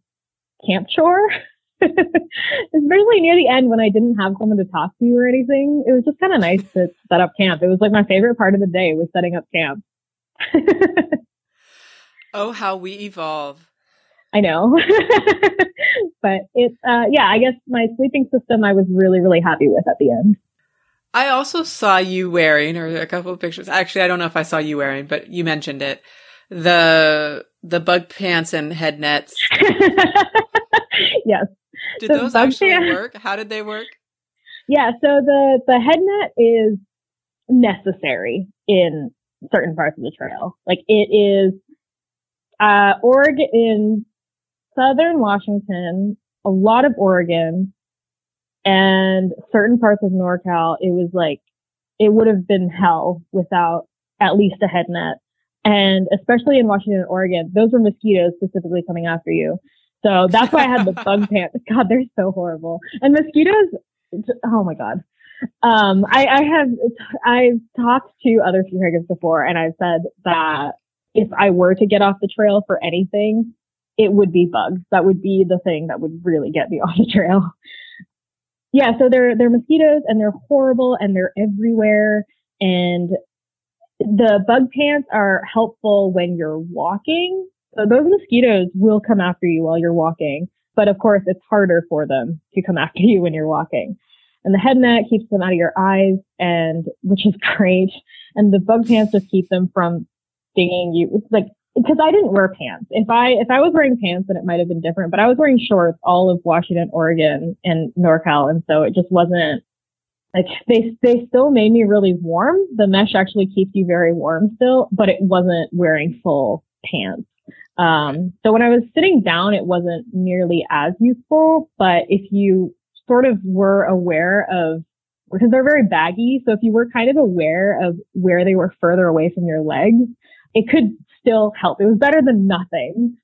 camp chore. Especially near the end when I didn't have someone to talk to or anything. It was just kind of nice to set up camp. It was like my favorite part of the day was setting up camp. oh, how we evolve. I know. but it's, uh, yeah, I guess my sleeping system I was really, really happy with at the end. I also saw you wearing, or a couple of pictures. Actually, I don't know if I saw you wearing, but you mentioned it. The the bug pants and head nets. yes. Did so those actually pants, work? How did they work? Yeah, so the the head net is necessary in certain parts of the trail. Like it is uh Oregon in southern Washington, a lot of Oregon and certain parts of NorCal, it was like it would have been hell without at least a head net. And especially in Washington and Oregon, those were mosquitoes specifically coming after you. So that's why I had the bug pants. God, they're so horrible. And mosquitoes, oh my God. Um, I, I have, I've talked to other hikers before and I've said that if I were to get off the trail for anything, it would be bugs. That would be the thing that would really get me off the trail. Yeah, so they're they're mosquitoes and they're horrible and they're everywhere and the bug pants are helpful when you're walking so those mosquitoes will come after you while you're walking, but of course it's harder for them to come after you when you're walking. And the head net keeps them out of your eyes and, which is great. And the bug pants just keep them from stinging you. It's like, because I didn't wear pants. If I, if I was wearing pants, then it might have been different, but I was wearing shorts all of Washington, Oregon and NorCal. And so it just wasn't like they, they still made me really warm. The mesh actually keeps you very warm still, but it wasn't wearing full pants. Um, so when I was sitting down, it wasn't nearly as useful, but if you sort of were aware of, because they're very baggy. So if you were kind of aware of where they were further away from your legs, it could still help. It was better than nothing.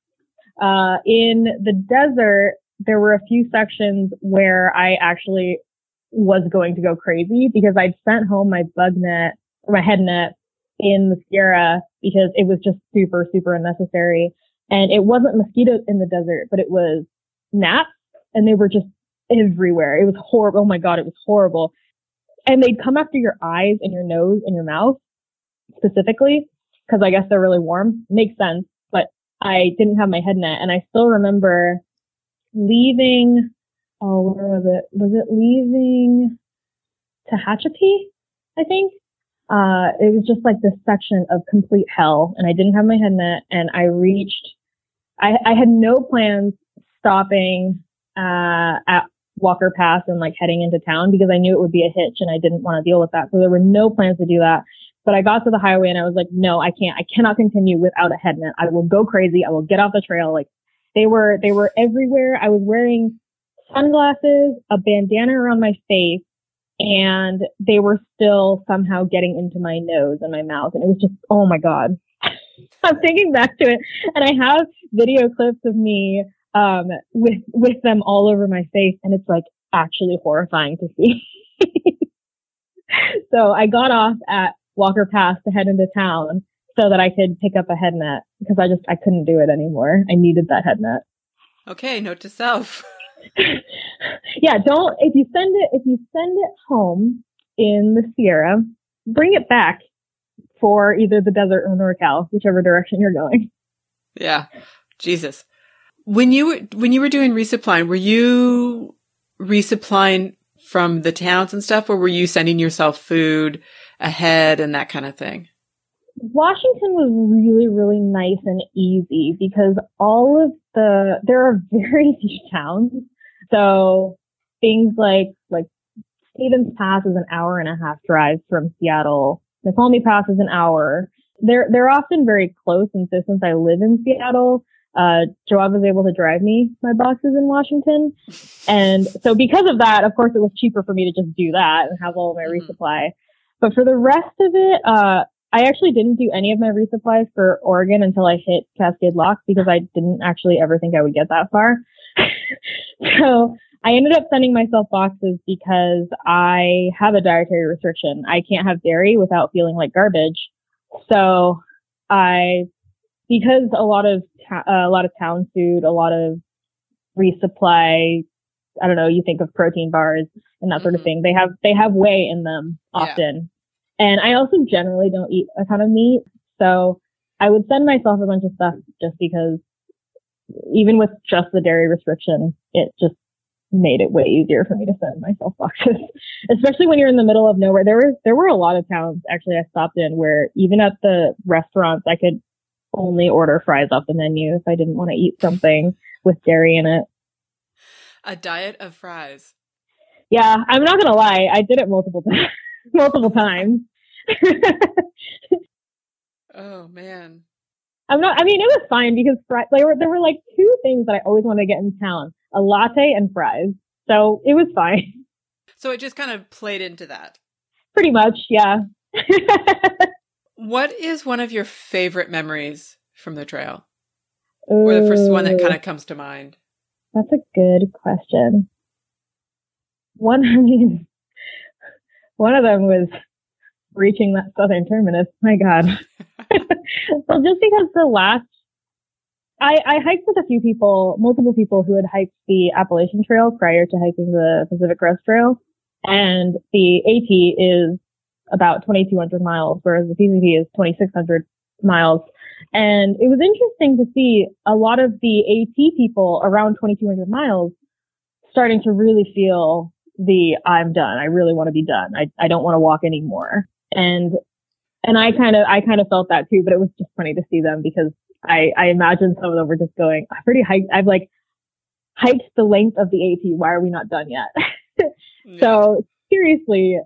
Uh, in the desert, there were a few sections where I actually was going to go crazy because I'd sent home my bug net or my head net in the Sierra because it was just super, super unnecessary. And it wasn't mosquitoes in the desert, but it was gnats and they were just everywhere. It was horrible. Oh my God, it was horrible. And they'd come after your eyes and your nose and your mouth specifically because I guess they're really warm. Makes sense. But I didn't have my head net and I still remember leaving. Oh, where was it? Was it leaving Tehachapi? I think. Uh, it was just like this section of complete hell and I didn't have my head net and I reached, I, I had no plans stopping, uh, at Walker Pass and like heading into town because I knew it would be a hitch and I didn't want to deal with that. So there were no plans to do that. But I got to the highway and I was like, no, I can't, I cannot continue without a head net. I will go crazy. I will get off the trail. Like they were, they were everywhere. I was wearing sunglasses, a bandana around my face, and they were still somehow getting into my nose and my mouth. And it was just, oh my God. I'm thinking back to it and I have video clips of me, um, with, with them all over my face. And it's like actually horrifying to see. so I got off at Walker Pass to head into town so that I could pick up a head net because I just, I couldn't do it anymore. I needed that head net. Okay. Note to self. yeah, don't if you send it if you send it home in the Sierra, bring it back for either the desert or NorCal, whichever direction you're going. Yeah. Jesus. When you were when you were doing resupplying, were you resupplying from the towns and stuff, or were you sending yourself food ahead and that kind of thing? Washington was really, really nice and easy because all of the, there are very few towns. So things like, like Stevens Pass is an hour and a half drive from Seattle. Snoqualmie Pass is an hour. They're, they're often very close. And so since I live in Seattle, uh, Jawad was able to drive me my boxes in Washington. And so because of that, of course, it was cheaper for me to just do that and have all of my mm-hmm. resupply. But for the rest of it, uh, I actually didn't do any of my resupplies for Oregon until I hit Cascade Lock because I didn't actually ever think I would get that far. so I ended up sending myself boxes because I have a dietary restriction. I can't have dairy without feeling like garbage. So I, because a lot of, ta- uh, a lot of town food, a lot of resupply, I don't know, you think of protein bars and that sort of mm-hmm. thing. They have, they have whey in them often. And I also generally don't eat a ton of meat. So I would send myself a bunch of stuff just because even with just the dairy restriction, it just made it way easier for me to send myself boxes, especially when you're in the middle of nowhere. There were, there were a lot of towns actually I stopped in where even at the restaurants, I could only order fries off the menu if I didn't want to eat something with dairy in it. A diet of fries. Yeah, I'm not gonna lie. I did it multiple times. multiple times. oh man. I'm not, I mean, it was fine because fries, there were, there were like two things that I always wanted to get in town, a latte and fries. So it was fine. So it just kind of played into that. Pretty much. Yeah. what is one of your favorite memories from the trail? Ooh, or the first one that kind of comes to mind? That's a good question. One, I mean, one of them was reaching that southern terminus. My God. well, just because the last, I, I hiked with a few people, multiple people who had hiked the Appalachian Trail prior to hiking the Pacific Crest Trail. And the AT is about 2,200 miles, whereas the PCT is 2,600 miles. And it was interesting to see a lot of the AT people around 2,200 miles starting to really feel the I'm done. I really want to be done. I, I don't want to walk anymore. And, and I kind of, I kind of felt that too, but it was just funny to see them because I, I imagine some of them were just going, I've already hiked, I've like hiked the length of the AT. Why are we not done yet? yeah. So seriously,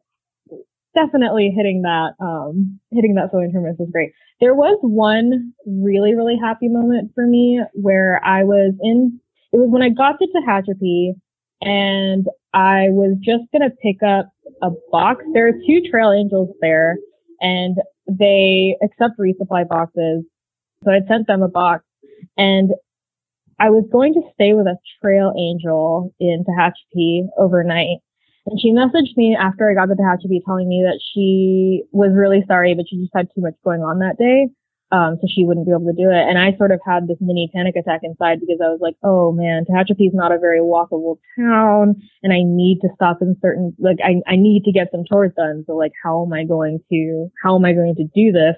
definitely hitting that, um, hitting that feeling from was great. There was one really, really happy moment for me where I was in, it was when I got to Tehachapi and I was just to pick up a box. There are two trail angels there and they accept resupply boxes. So I sent them a box and I was going to stay with a trail angel in Tehachapi overnight. And she messaged me after I got to Tehachapi telling me that she was really sorry, but she just had too much going on that day. Um, so she wouldn't be able to do it. And I sort of had this mini panic attack inside because I was like, oh man, Tehachapi is not a very walkable town and I need to stop in certain, like, I, I need to get some chores done. So like, how am I going to, how am I going to do this?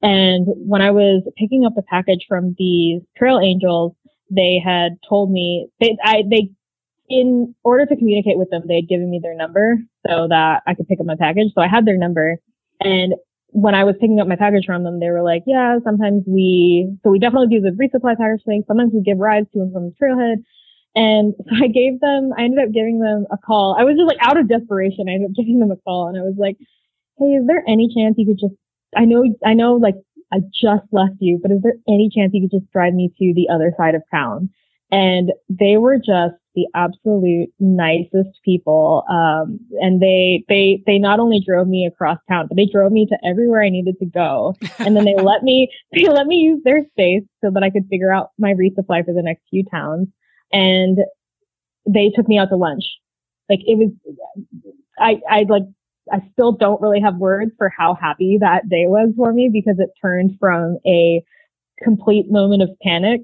And when I was picking up the package from these trail angels, they had told me they I they in order to communicate with them, they had given me their number so that I could pick up my package. So I had their number. And when I was picking up my package from them, they were like, yeah, sometimes we, so we definitely do the resupply package thing. Sometimes we give rides to and from the trailhead. And so I gave them, I ended up giving them a call. I was just like out of desperation. I ended up giving them a call and I was like, Hey, is there any chance you could just, I know, I know like I just left you, but is there any chance you could just drive me to the other side of town? And they were just the absolute nicest people. Um, and they, they, they not only drove me across town, but they drove me to everywhere I needed to go. And then they let me, they let me use their space so that I could figure out my resupply for the next few towns. And they took me out to lunch. Like it was, I, I like I still don't really have words for how happy that day was for me because it turned from a complete moment of panic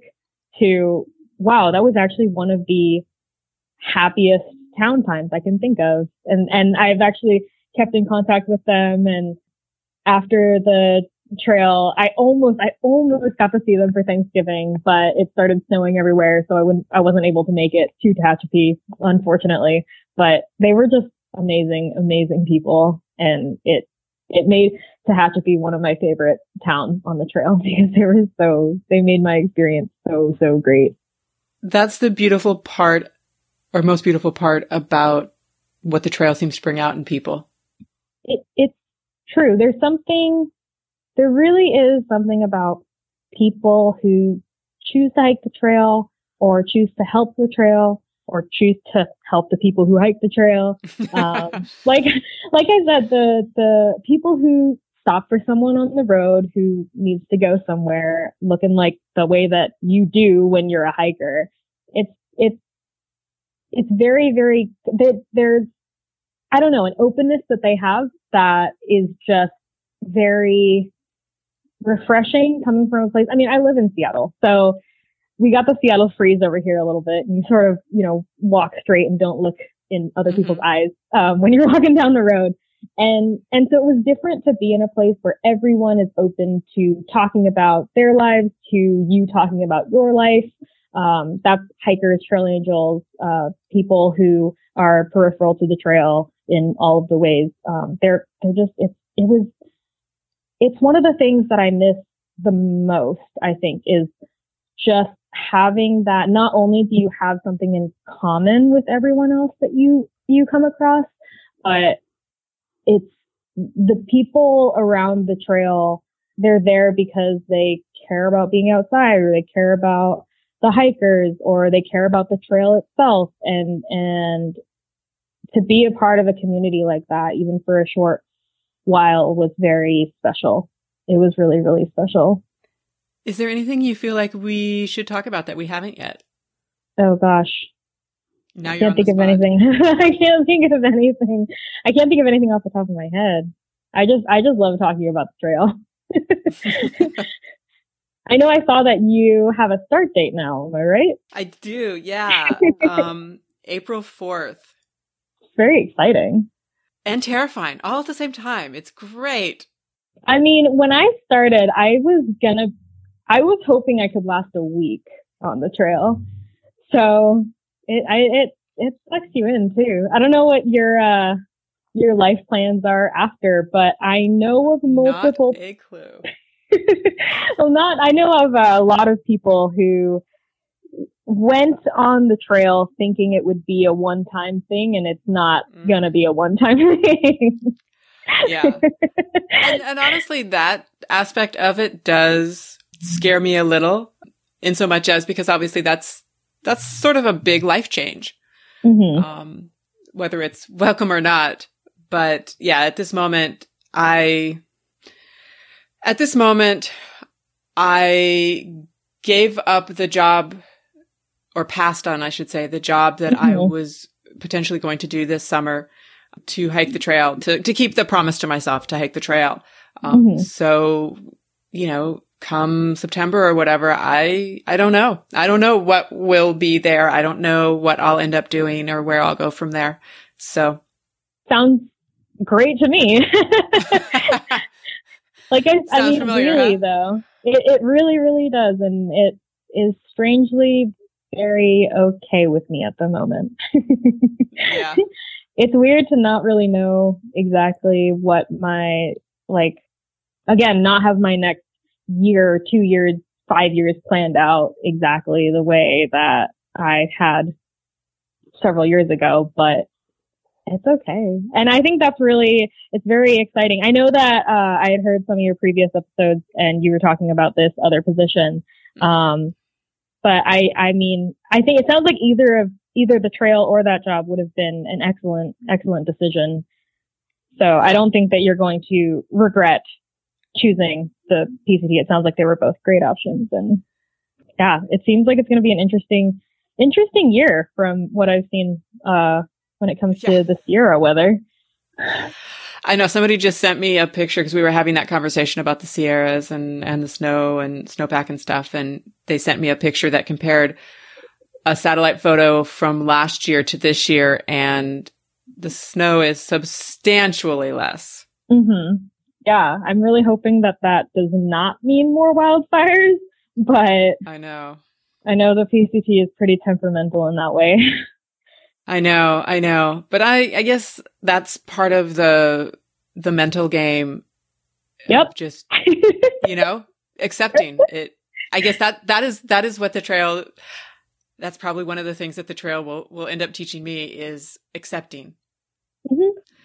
to wow, that was actually one of the happiest town times I can think of. And and I've actually kept in contact with them and after the trail, I almost I almost got to see them for Thanksgiving, but it started snowing everywhere, so I wouldn't I wasn't able to make it to Tehachapi, unfortunately. But they were just amazing, amazing people. And it, it made Tehachapi one of my favorite towns on the trail because they were so, they made my experience so, so great. That's the beautiful part or most beautiful part about what the trail seems to bring out in people. It, it's true. There's something, there really is something about people who choose to hike the trail or choose to help the trail or choose to help the people who hike the trail. Um, like, like I said, the, the people who stop for someone on the road who needs to go somewhere looking like the way that you do when you're a hiker. It's, it's, it's very, very, there's, I don't know, an openness that they have that is just very refreshing coming from a place. I mean, I live in Seattle, so we got the Seattle freeze over here a little bit and you sort of, you know, walk straight and don't look in other mm-hmm. people's eyes, um, when you're walking down the road. And, and so it was different to be in a place where everyone is open to talking about their lives, to you talking about your life. Um, that's hikers, trail angels, uh, people who are peripheral to the trail in all of the ways. Um, they're, they're just, it's, it was, it's one of the things that I miss the most, I think, is just having that not only do you have something in common with everyone else that you you come across but it's the people around the trail they're there because they care about being outside or they care about the hikers or they care about the trail itself and and to be a part of a community like that even for a short while was very special it was really really special is there anything you feel like we should talk about that we haven't yet? Oh gosh. Now I can't think of anything. I can't think of anything. I can't think of anything off the top of my head. I just I just love talking about the trail. I know I saw that you have a start date now, am I right? I do, yeah. um April 4th. Very exciting. And terrifying all at the same time. It's great. I mean, when I started, I was gonna I was hoping I could last a week on the trail. So it, I, it, it sucks you in too. I don't know what your, uh, your life plans are after, but I know of multiple. Not a clue. well, not, I know of a lot of people who went on the trail thinking it would be a one time thing and it's not mm. going to be a one time thing. yeah. And, and honestly, that aspect of it does scare me a little in so much as because obviously that's, that's sort of a big life change. Mhm. Um, whether it's welcome or not. But yeah, at this moment, I, at this moment, I gave up the job or passed on, I should say, the job that I Mhm. was potentially going to do this summer to hike the trail, to, to keep the promise to myself to hike the trail. Um, Mhm. so, you know, come September or whatever, I, I don't know. I don't know what will be there. I don't know what I'll end up doing or where I'll go from there. So, Sounds great to me. like I, I mean, familiar, really huh? though, it, it really, really does, and it is strangely very okay with me at the moment. yeah. it's weird to not really know exactly what my like again not have my next year two years five years planned out exactly the way that i had several years ago but it's okay. And i think that's really it's very exciting. I know that uh, i had heard some of your previous episodes and you were talking about this other position um, but i i mean i think it sounds like either of either the trail or that job would have been an excellent, excellent decision. So I don't think that you're going to regret choosing the PCT. It sounds like they were both great options. And yeah, it seems like it's going to be an interesting, interesting year from what I've seen, uh, when it comes Yeah. to the Sierra weather. I know somebody just sent me a picture because we were having that conversation about the Sierras and, and the snow and snowpack and stuff. And they sent me a picture that compared a satellite photo from last year to this year. And the snow is substantially less. hmm Yeah, I'm really hoping that that does not mean more wildfires, but I know. I know the PCT is pretty temperamental in that way. I know. I know. But I, I guess that's part of the, the mental game. Yep. Just, you know, accepting it. I guess that, that is, that is what the trail, that's probably one of the things that the trail will, will end up teaching me is accepting.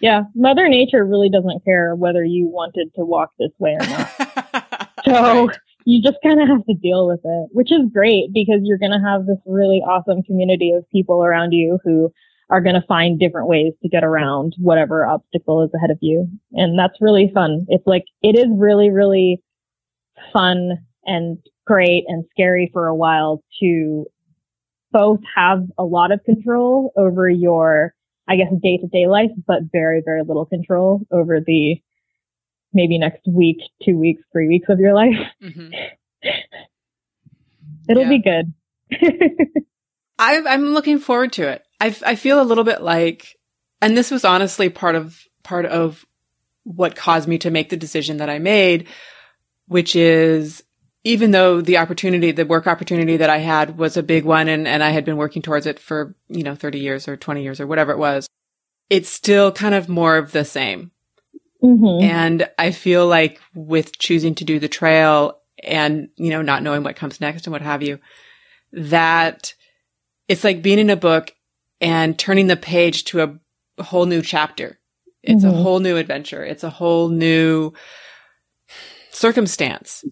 Yeah, Mother Nature really doesn't care whether you wanted to walk this way or not. So Right. you just kind of have to deal with it, which is great because you're going to have this really awesome community of people around you who are going to find different ways to get around whatever obstacle is ahead of you. And that's really fun. It's like, it is really, really fun and great and scary for a while to both have a lot of control over your, I guess, day to day life, but very, very little control over the maybe next week, two weeks, three weeks of your life. Mhm. It'll be good. I, I'm looking forward to it. I, I feel a little bit like, and this was honestly part of, part of what caused me to make the decision that I made, which is even though the opportunity, the work opportunity that I had was a big one and, and I had been working towards it for, you know, 30 years or 20 years or whatever it was, it's still kind of more of the same. hmm And I feel like with choosing to do the trail and, you know, not knowing what comes next and what have you, that it's like being in a book and turning the page to a whole new chapter. It's a Mhm. whole new adventure. It's a whole new circumstance.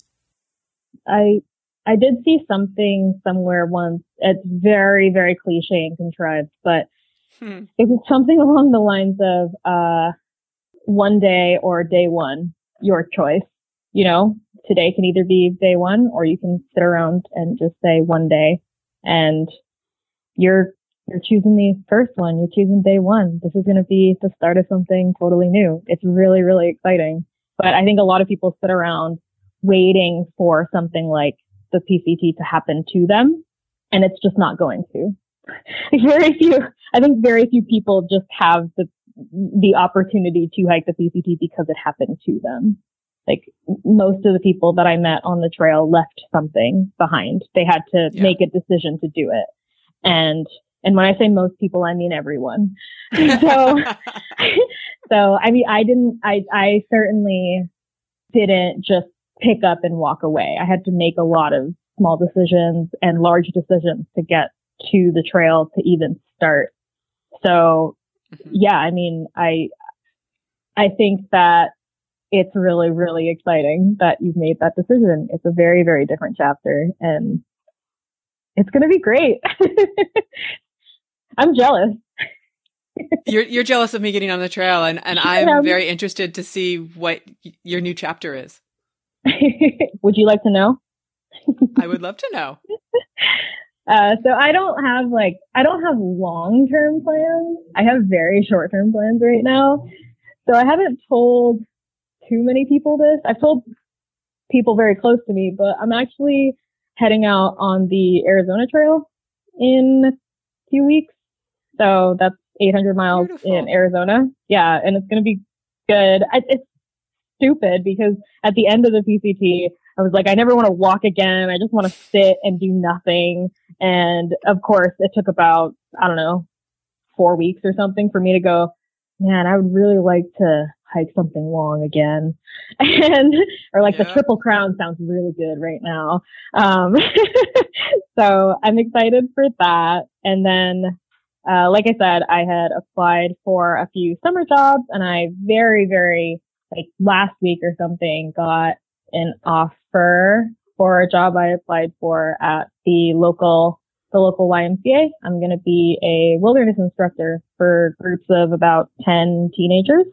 I I did see something somewhere once. It's very very cliche and contrived, but Hmm. it was something along the lines of uh, one day or day one, your choice. You know, today can either be day one or you can sit around and just say one day, and you're you're choosing the first one. You're choosing day one. This is going to be the start of something totally new. It's really really exciting. But I think a lot of people sit around waiting for something like the PCT to happen to them, and it's just not going to. very few, I think very few people just have the the opportunity to hike the PCT because it happened to them. Like most of the people that I met on the trail left something behind. They had to Yeah. make a decision to do it. And and when I say most people, I mean everyone. so so I mean I didn't I I certainly didn't just pick up and walk away. I had to make a lot of small decisions and large decisions to get to the trail to even start. So Mhm. yeah, I mean, I, I think that it's really, really exciting that you've made that decision. It's a very, very different chapter and it's going to be great. I'm jealous. you're you're jealous of me getting on the trail and and I'm very interested to see what your new chapter is. would you like to know? I would love to know. Uh, so I don't have like I don't have long term plans. I have very short term plans right now. So I haven't told too many people this. I've told people very close to me, but I'm actually heading out on the Arizona Trail in a few weeks. So that's 800 miles Beautiful. in Arizona. Yeah, and it's going to be good. I, it's stupid because at the end of the PCT, I was like, I never want to walk again. I just want to sit and do nothing. And of course, it took about, I don't know, four weeks or something for me to go, man, I would really like to hike something long again. And, or like yeah. the Triple Crown sounds really good right now. Um, so I'm excited for that. And then, uh, like I said, I had applied for a few summer jobs and I very, very, like last week or something got an offer for a job I applied for at the local the local YMCA. I'm going to be a wilderness instructor for groups of about 10 teenagers.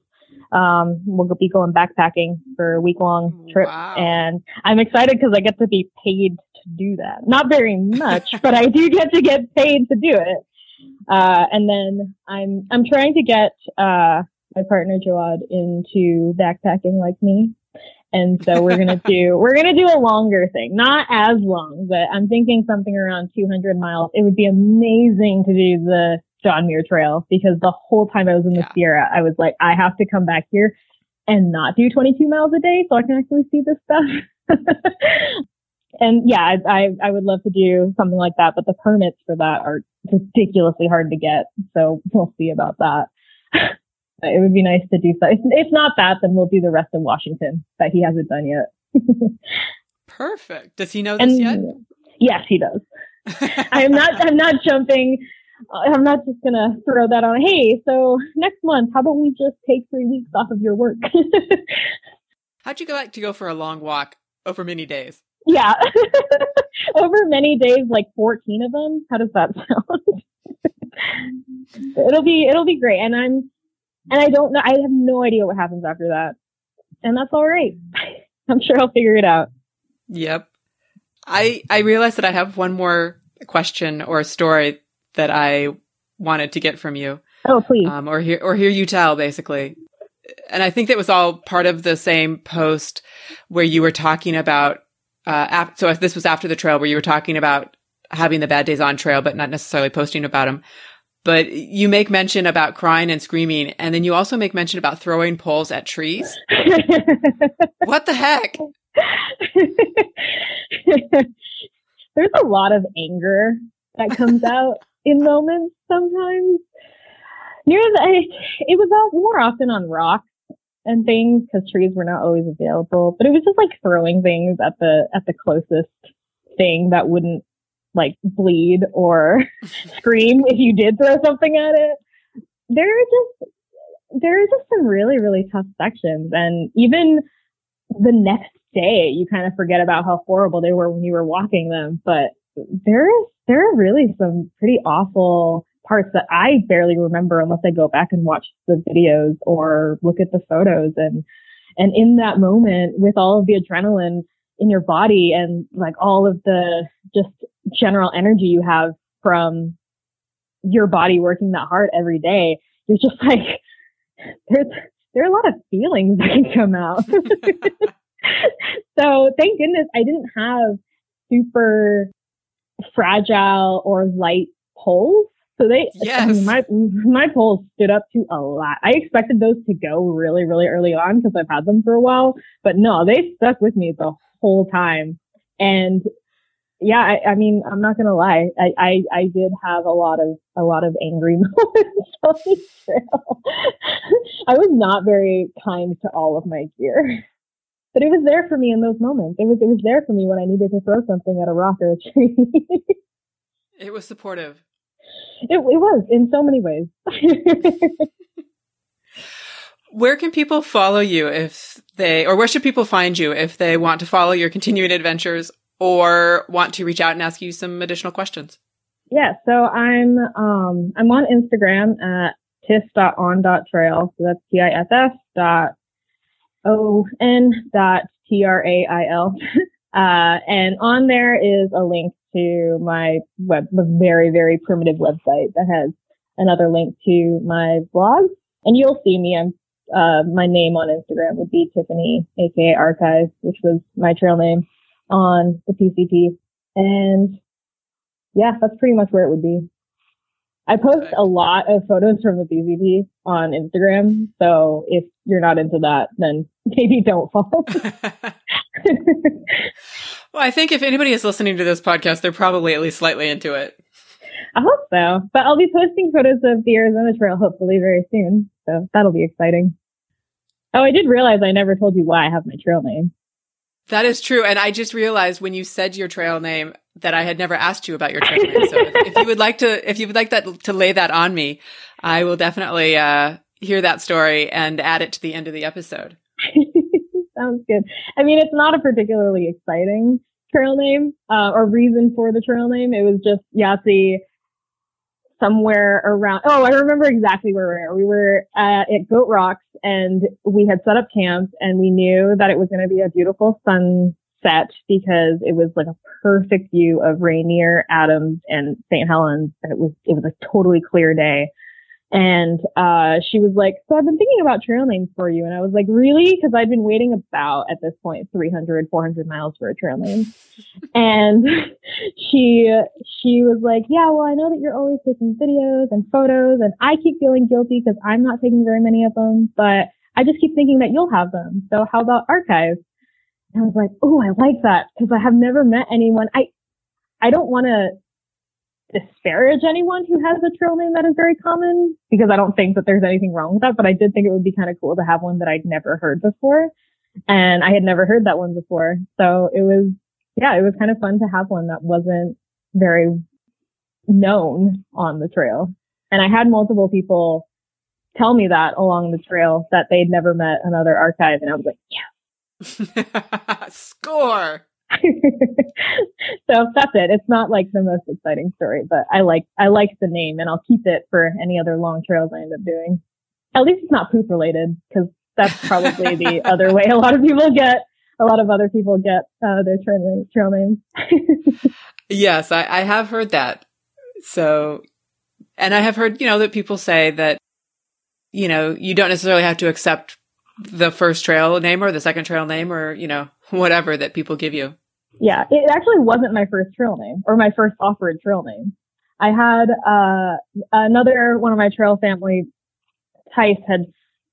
Um, we'll be going backpacking for a week long trip wow. and I'm excited because I get to be paid to do that. Not very much, but I do get to get paid to do it. Uh, and then I'm, I'm trying to get, uh, my partner Jawad into backpacking like me. And so we're going to do, we're going to do a longer thing, not as long, but I'm thinking something around 200 miles. It would be amazing to do the John Muir Trail because the whole time I was in the yeah. Sierra, I was like, I have to come back here and not do 22 miles a day so I can actually see this stuff. and yeah, I, I, I would love to do something like that, but the permits for that are ridiculously hard to get. So we'll see about that. it would be nice to do so. If, if not that, then we'll do the rest of Washington that he hasn't done yet. Perfect. Does he know this and, yet? Yes, he does. I'm not. I'm not jumping. I'm not just gonna throw that on. Hey, so next month, how about we just take three weeks off of your work? How'd you go like to go for a long walk over many days? Yeah, over many days, like 14 of them. How does that sound? it'll be it'll be great, and I'm and I don't know, I have no idea what happens after that. And that's all right. I'm sure I'll figure it out. Yep. I, I realized that I have one more question or story that I wanted to get from you. Oh, please. Um, or hear, or hear you tell basically. And I think that was all part of the same post where you were talking about, uh, ap- so this was after the trail where you were talking about having the bad days on trail, but not necessarily posting about them but you make mention about crying and screaming, and then you also make mention about throwing poles at trees. what the heck? There's a lot of anger that comes out in moments sometimes. Near the, it was more often on rocks and things because trees were not always available, but it was just like throwing things at the at the closest thing that wouldn't like bleed or scream if you did throw something at it. There are just there are just some really really tough sections, and even the next day you kind of forget about how horrible they were when you were walking them. But there is there are really some pretty awful parts that I barely remember unless I go back and watch the videos or look at the photos and and in that moment with all of the adrenaline in your body and like all of the just general energy you have from your body working that hard every day, you're just like, there's, there are a lot of feelings that can come out. so thank goodness I didn't have super fragile or light poles. So they, yes. I mean, my, my poles stood up to a lot. I expected those to go really, really early on because I've had them for a while, but no, they stuck with me the whole time. And yeah, I, I, mean, I'm not gonna lie. I, I, I, did have a lot of a lot of angry moments on the trail. I was not very kind to all of my gear, but it was there for me in those moments. It was it was there for me when I needed to throw something at a rock or a tree. it was supportive. It, it was in so many ways. Where can people follow you if they, or where should people find you if they want to follow your continuing adventures or want to reach out and ask you some additional questions? Yeah, so I'm um I'm on Instagram at tiff.on.trail. So that's T-I-F-F dot O-N dot T-R-A-I-L. uh, and on there is a link to my web, very, very primitive website that has another link to my blog. And you'll see me. I'm, uh, my name on Instagram would be Tiffany, aka Archive, which was my trail name on the PCT. And yeah, that's pretty much where it would be. I post a lot of photos from the PCT on Instagram. So if you're not into that, then maybe don't follow. well, I think if anybody is listening to this podcast, they're probably at least slightly into it. I hope so. But I'll be posting photos of the Arizona Trail hopefully very soon. So that'll be exciting. Oh, I did realize I never told you why I have my trail name. That is true. And I just realized when you said your trail name that I had never asked you about your trail name. So if, if, you would like to, if you would like that to lay that on me, I will definitely, uh, hear that story and add it to the end of the episode. Sounds good. I mean, it's not a particularly exciting trail name, uh, or reason for the trail name. It was just Yahtzee somewhere around. Oh, I remember exactly where we were. We were at, at Goat Rocks and we had set up camp and we knew that it was going to be a beautiful sunset because it was like a perfect view of Rainier, Adams, and St. Helens. And it was, it was a totally clear day. And uh, she was like, So I've been thinking about trail names for you. And I was like, Really? Because I'd been waiting about at this point 300, 400 miles for a trail name. and she she was like, Yeah, well, I know that you're always taking videos and photos, and I keep feeling guilty because I'm not taking very many of them, but I just keep thinking that you'll have them. So how about archives? And I was like, Oh, I like that because I have never met anyone. I I don't want to disparage anyone who has a trail name that is very common because I don't think that there's anything wrong with that, but I did think it would be kind of cool to have one that I'd never heard before. And I had never heard that one before. So it was, yeah, it was kind of fun to have one that wasn't very known on the trail. And I had multiple people tell me that along the trail that they'd never met another archive. And I was like, yeah. Score. so that's it. It's not like the most exciting story, but I like I like the name, and I'll keep it for any other long trails I end up doing. At least it's not poop related, because that's probably the other way a lot of people get. A lot of other people get uh, their trail, trail names. yes, I, I have heard that. So, and I have heard, you know, that people say that, you know, you don't necessarily have to accept the first trail name or the second trail name or, you know, whatever that people give you. Yeah, it actually wasn't my first trail name or my first offered trail name. I had uh, another one of my trail family, Tice, had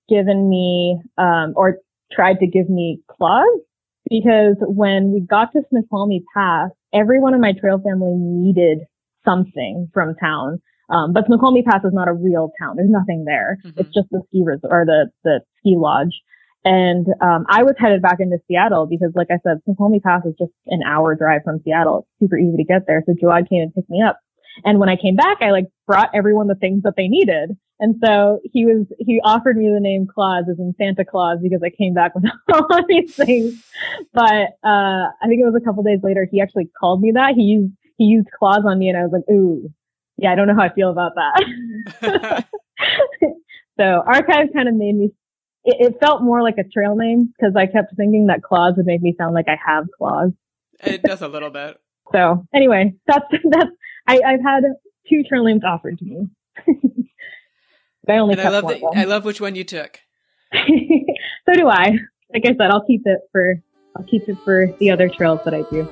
given me um, or tried to give me Claus because when we got to Snoqualmie Pass, everyone in my trail family needed something from town. Um, but Snoqualmie Pass is not a real town. There's nothing there. Mm-hmm. It's just the ski resort or the, the ski lodge. And um, I was headed back into Seattle because, like I said, Snoqualmie Pass is just an hour drive from Seattle. It's super easy to get there. So Jawad came and picked me up. And when I came back, I like brought everyone the things that they needed. And so he was, he offered me the name Claus as in Santa Claus because I came back with all of these things. But, uh, I think it was a couple days later, he actually called me that. He used, he used Claus on me and I was like, ooh, yeah, I don't know how I feel about that. so archive kind of made me it, it felt more like a trail name because I kept thinking that claws would make me sound like I have claws. it does a little bit. So anyway, that's that's I, I've had two trail names offered to me. I only and I love that. I love which one you took. so do I. Like I said, I'll keep it for I'll keep it for the other trails that I do.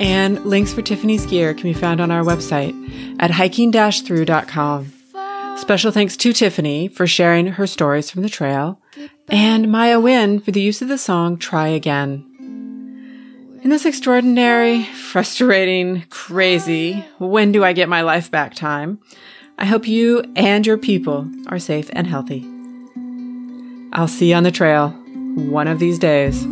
And links for Tiffany's gear can be found on our website at hiking-through.com. Special thanks to Tiffany for sharing her stories from the trail, and Maya Wynn for the use of the song Try Again. In this extraordinary, frustrating, crazy, when do I get my life back time, I hope you and your people are safe and healthy. I'll see you on the trail one of these days.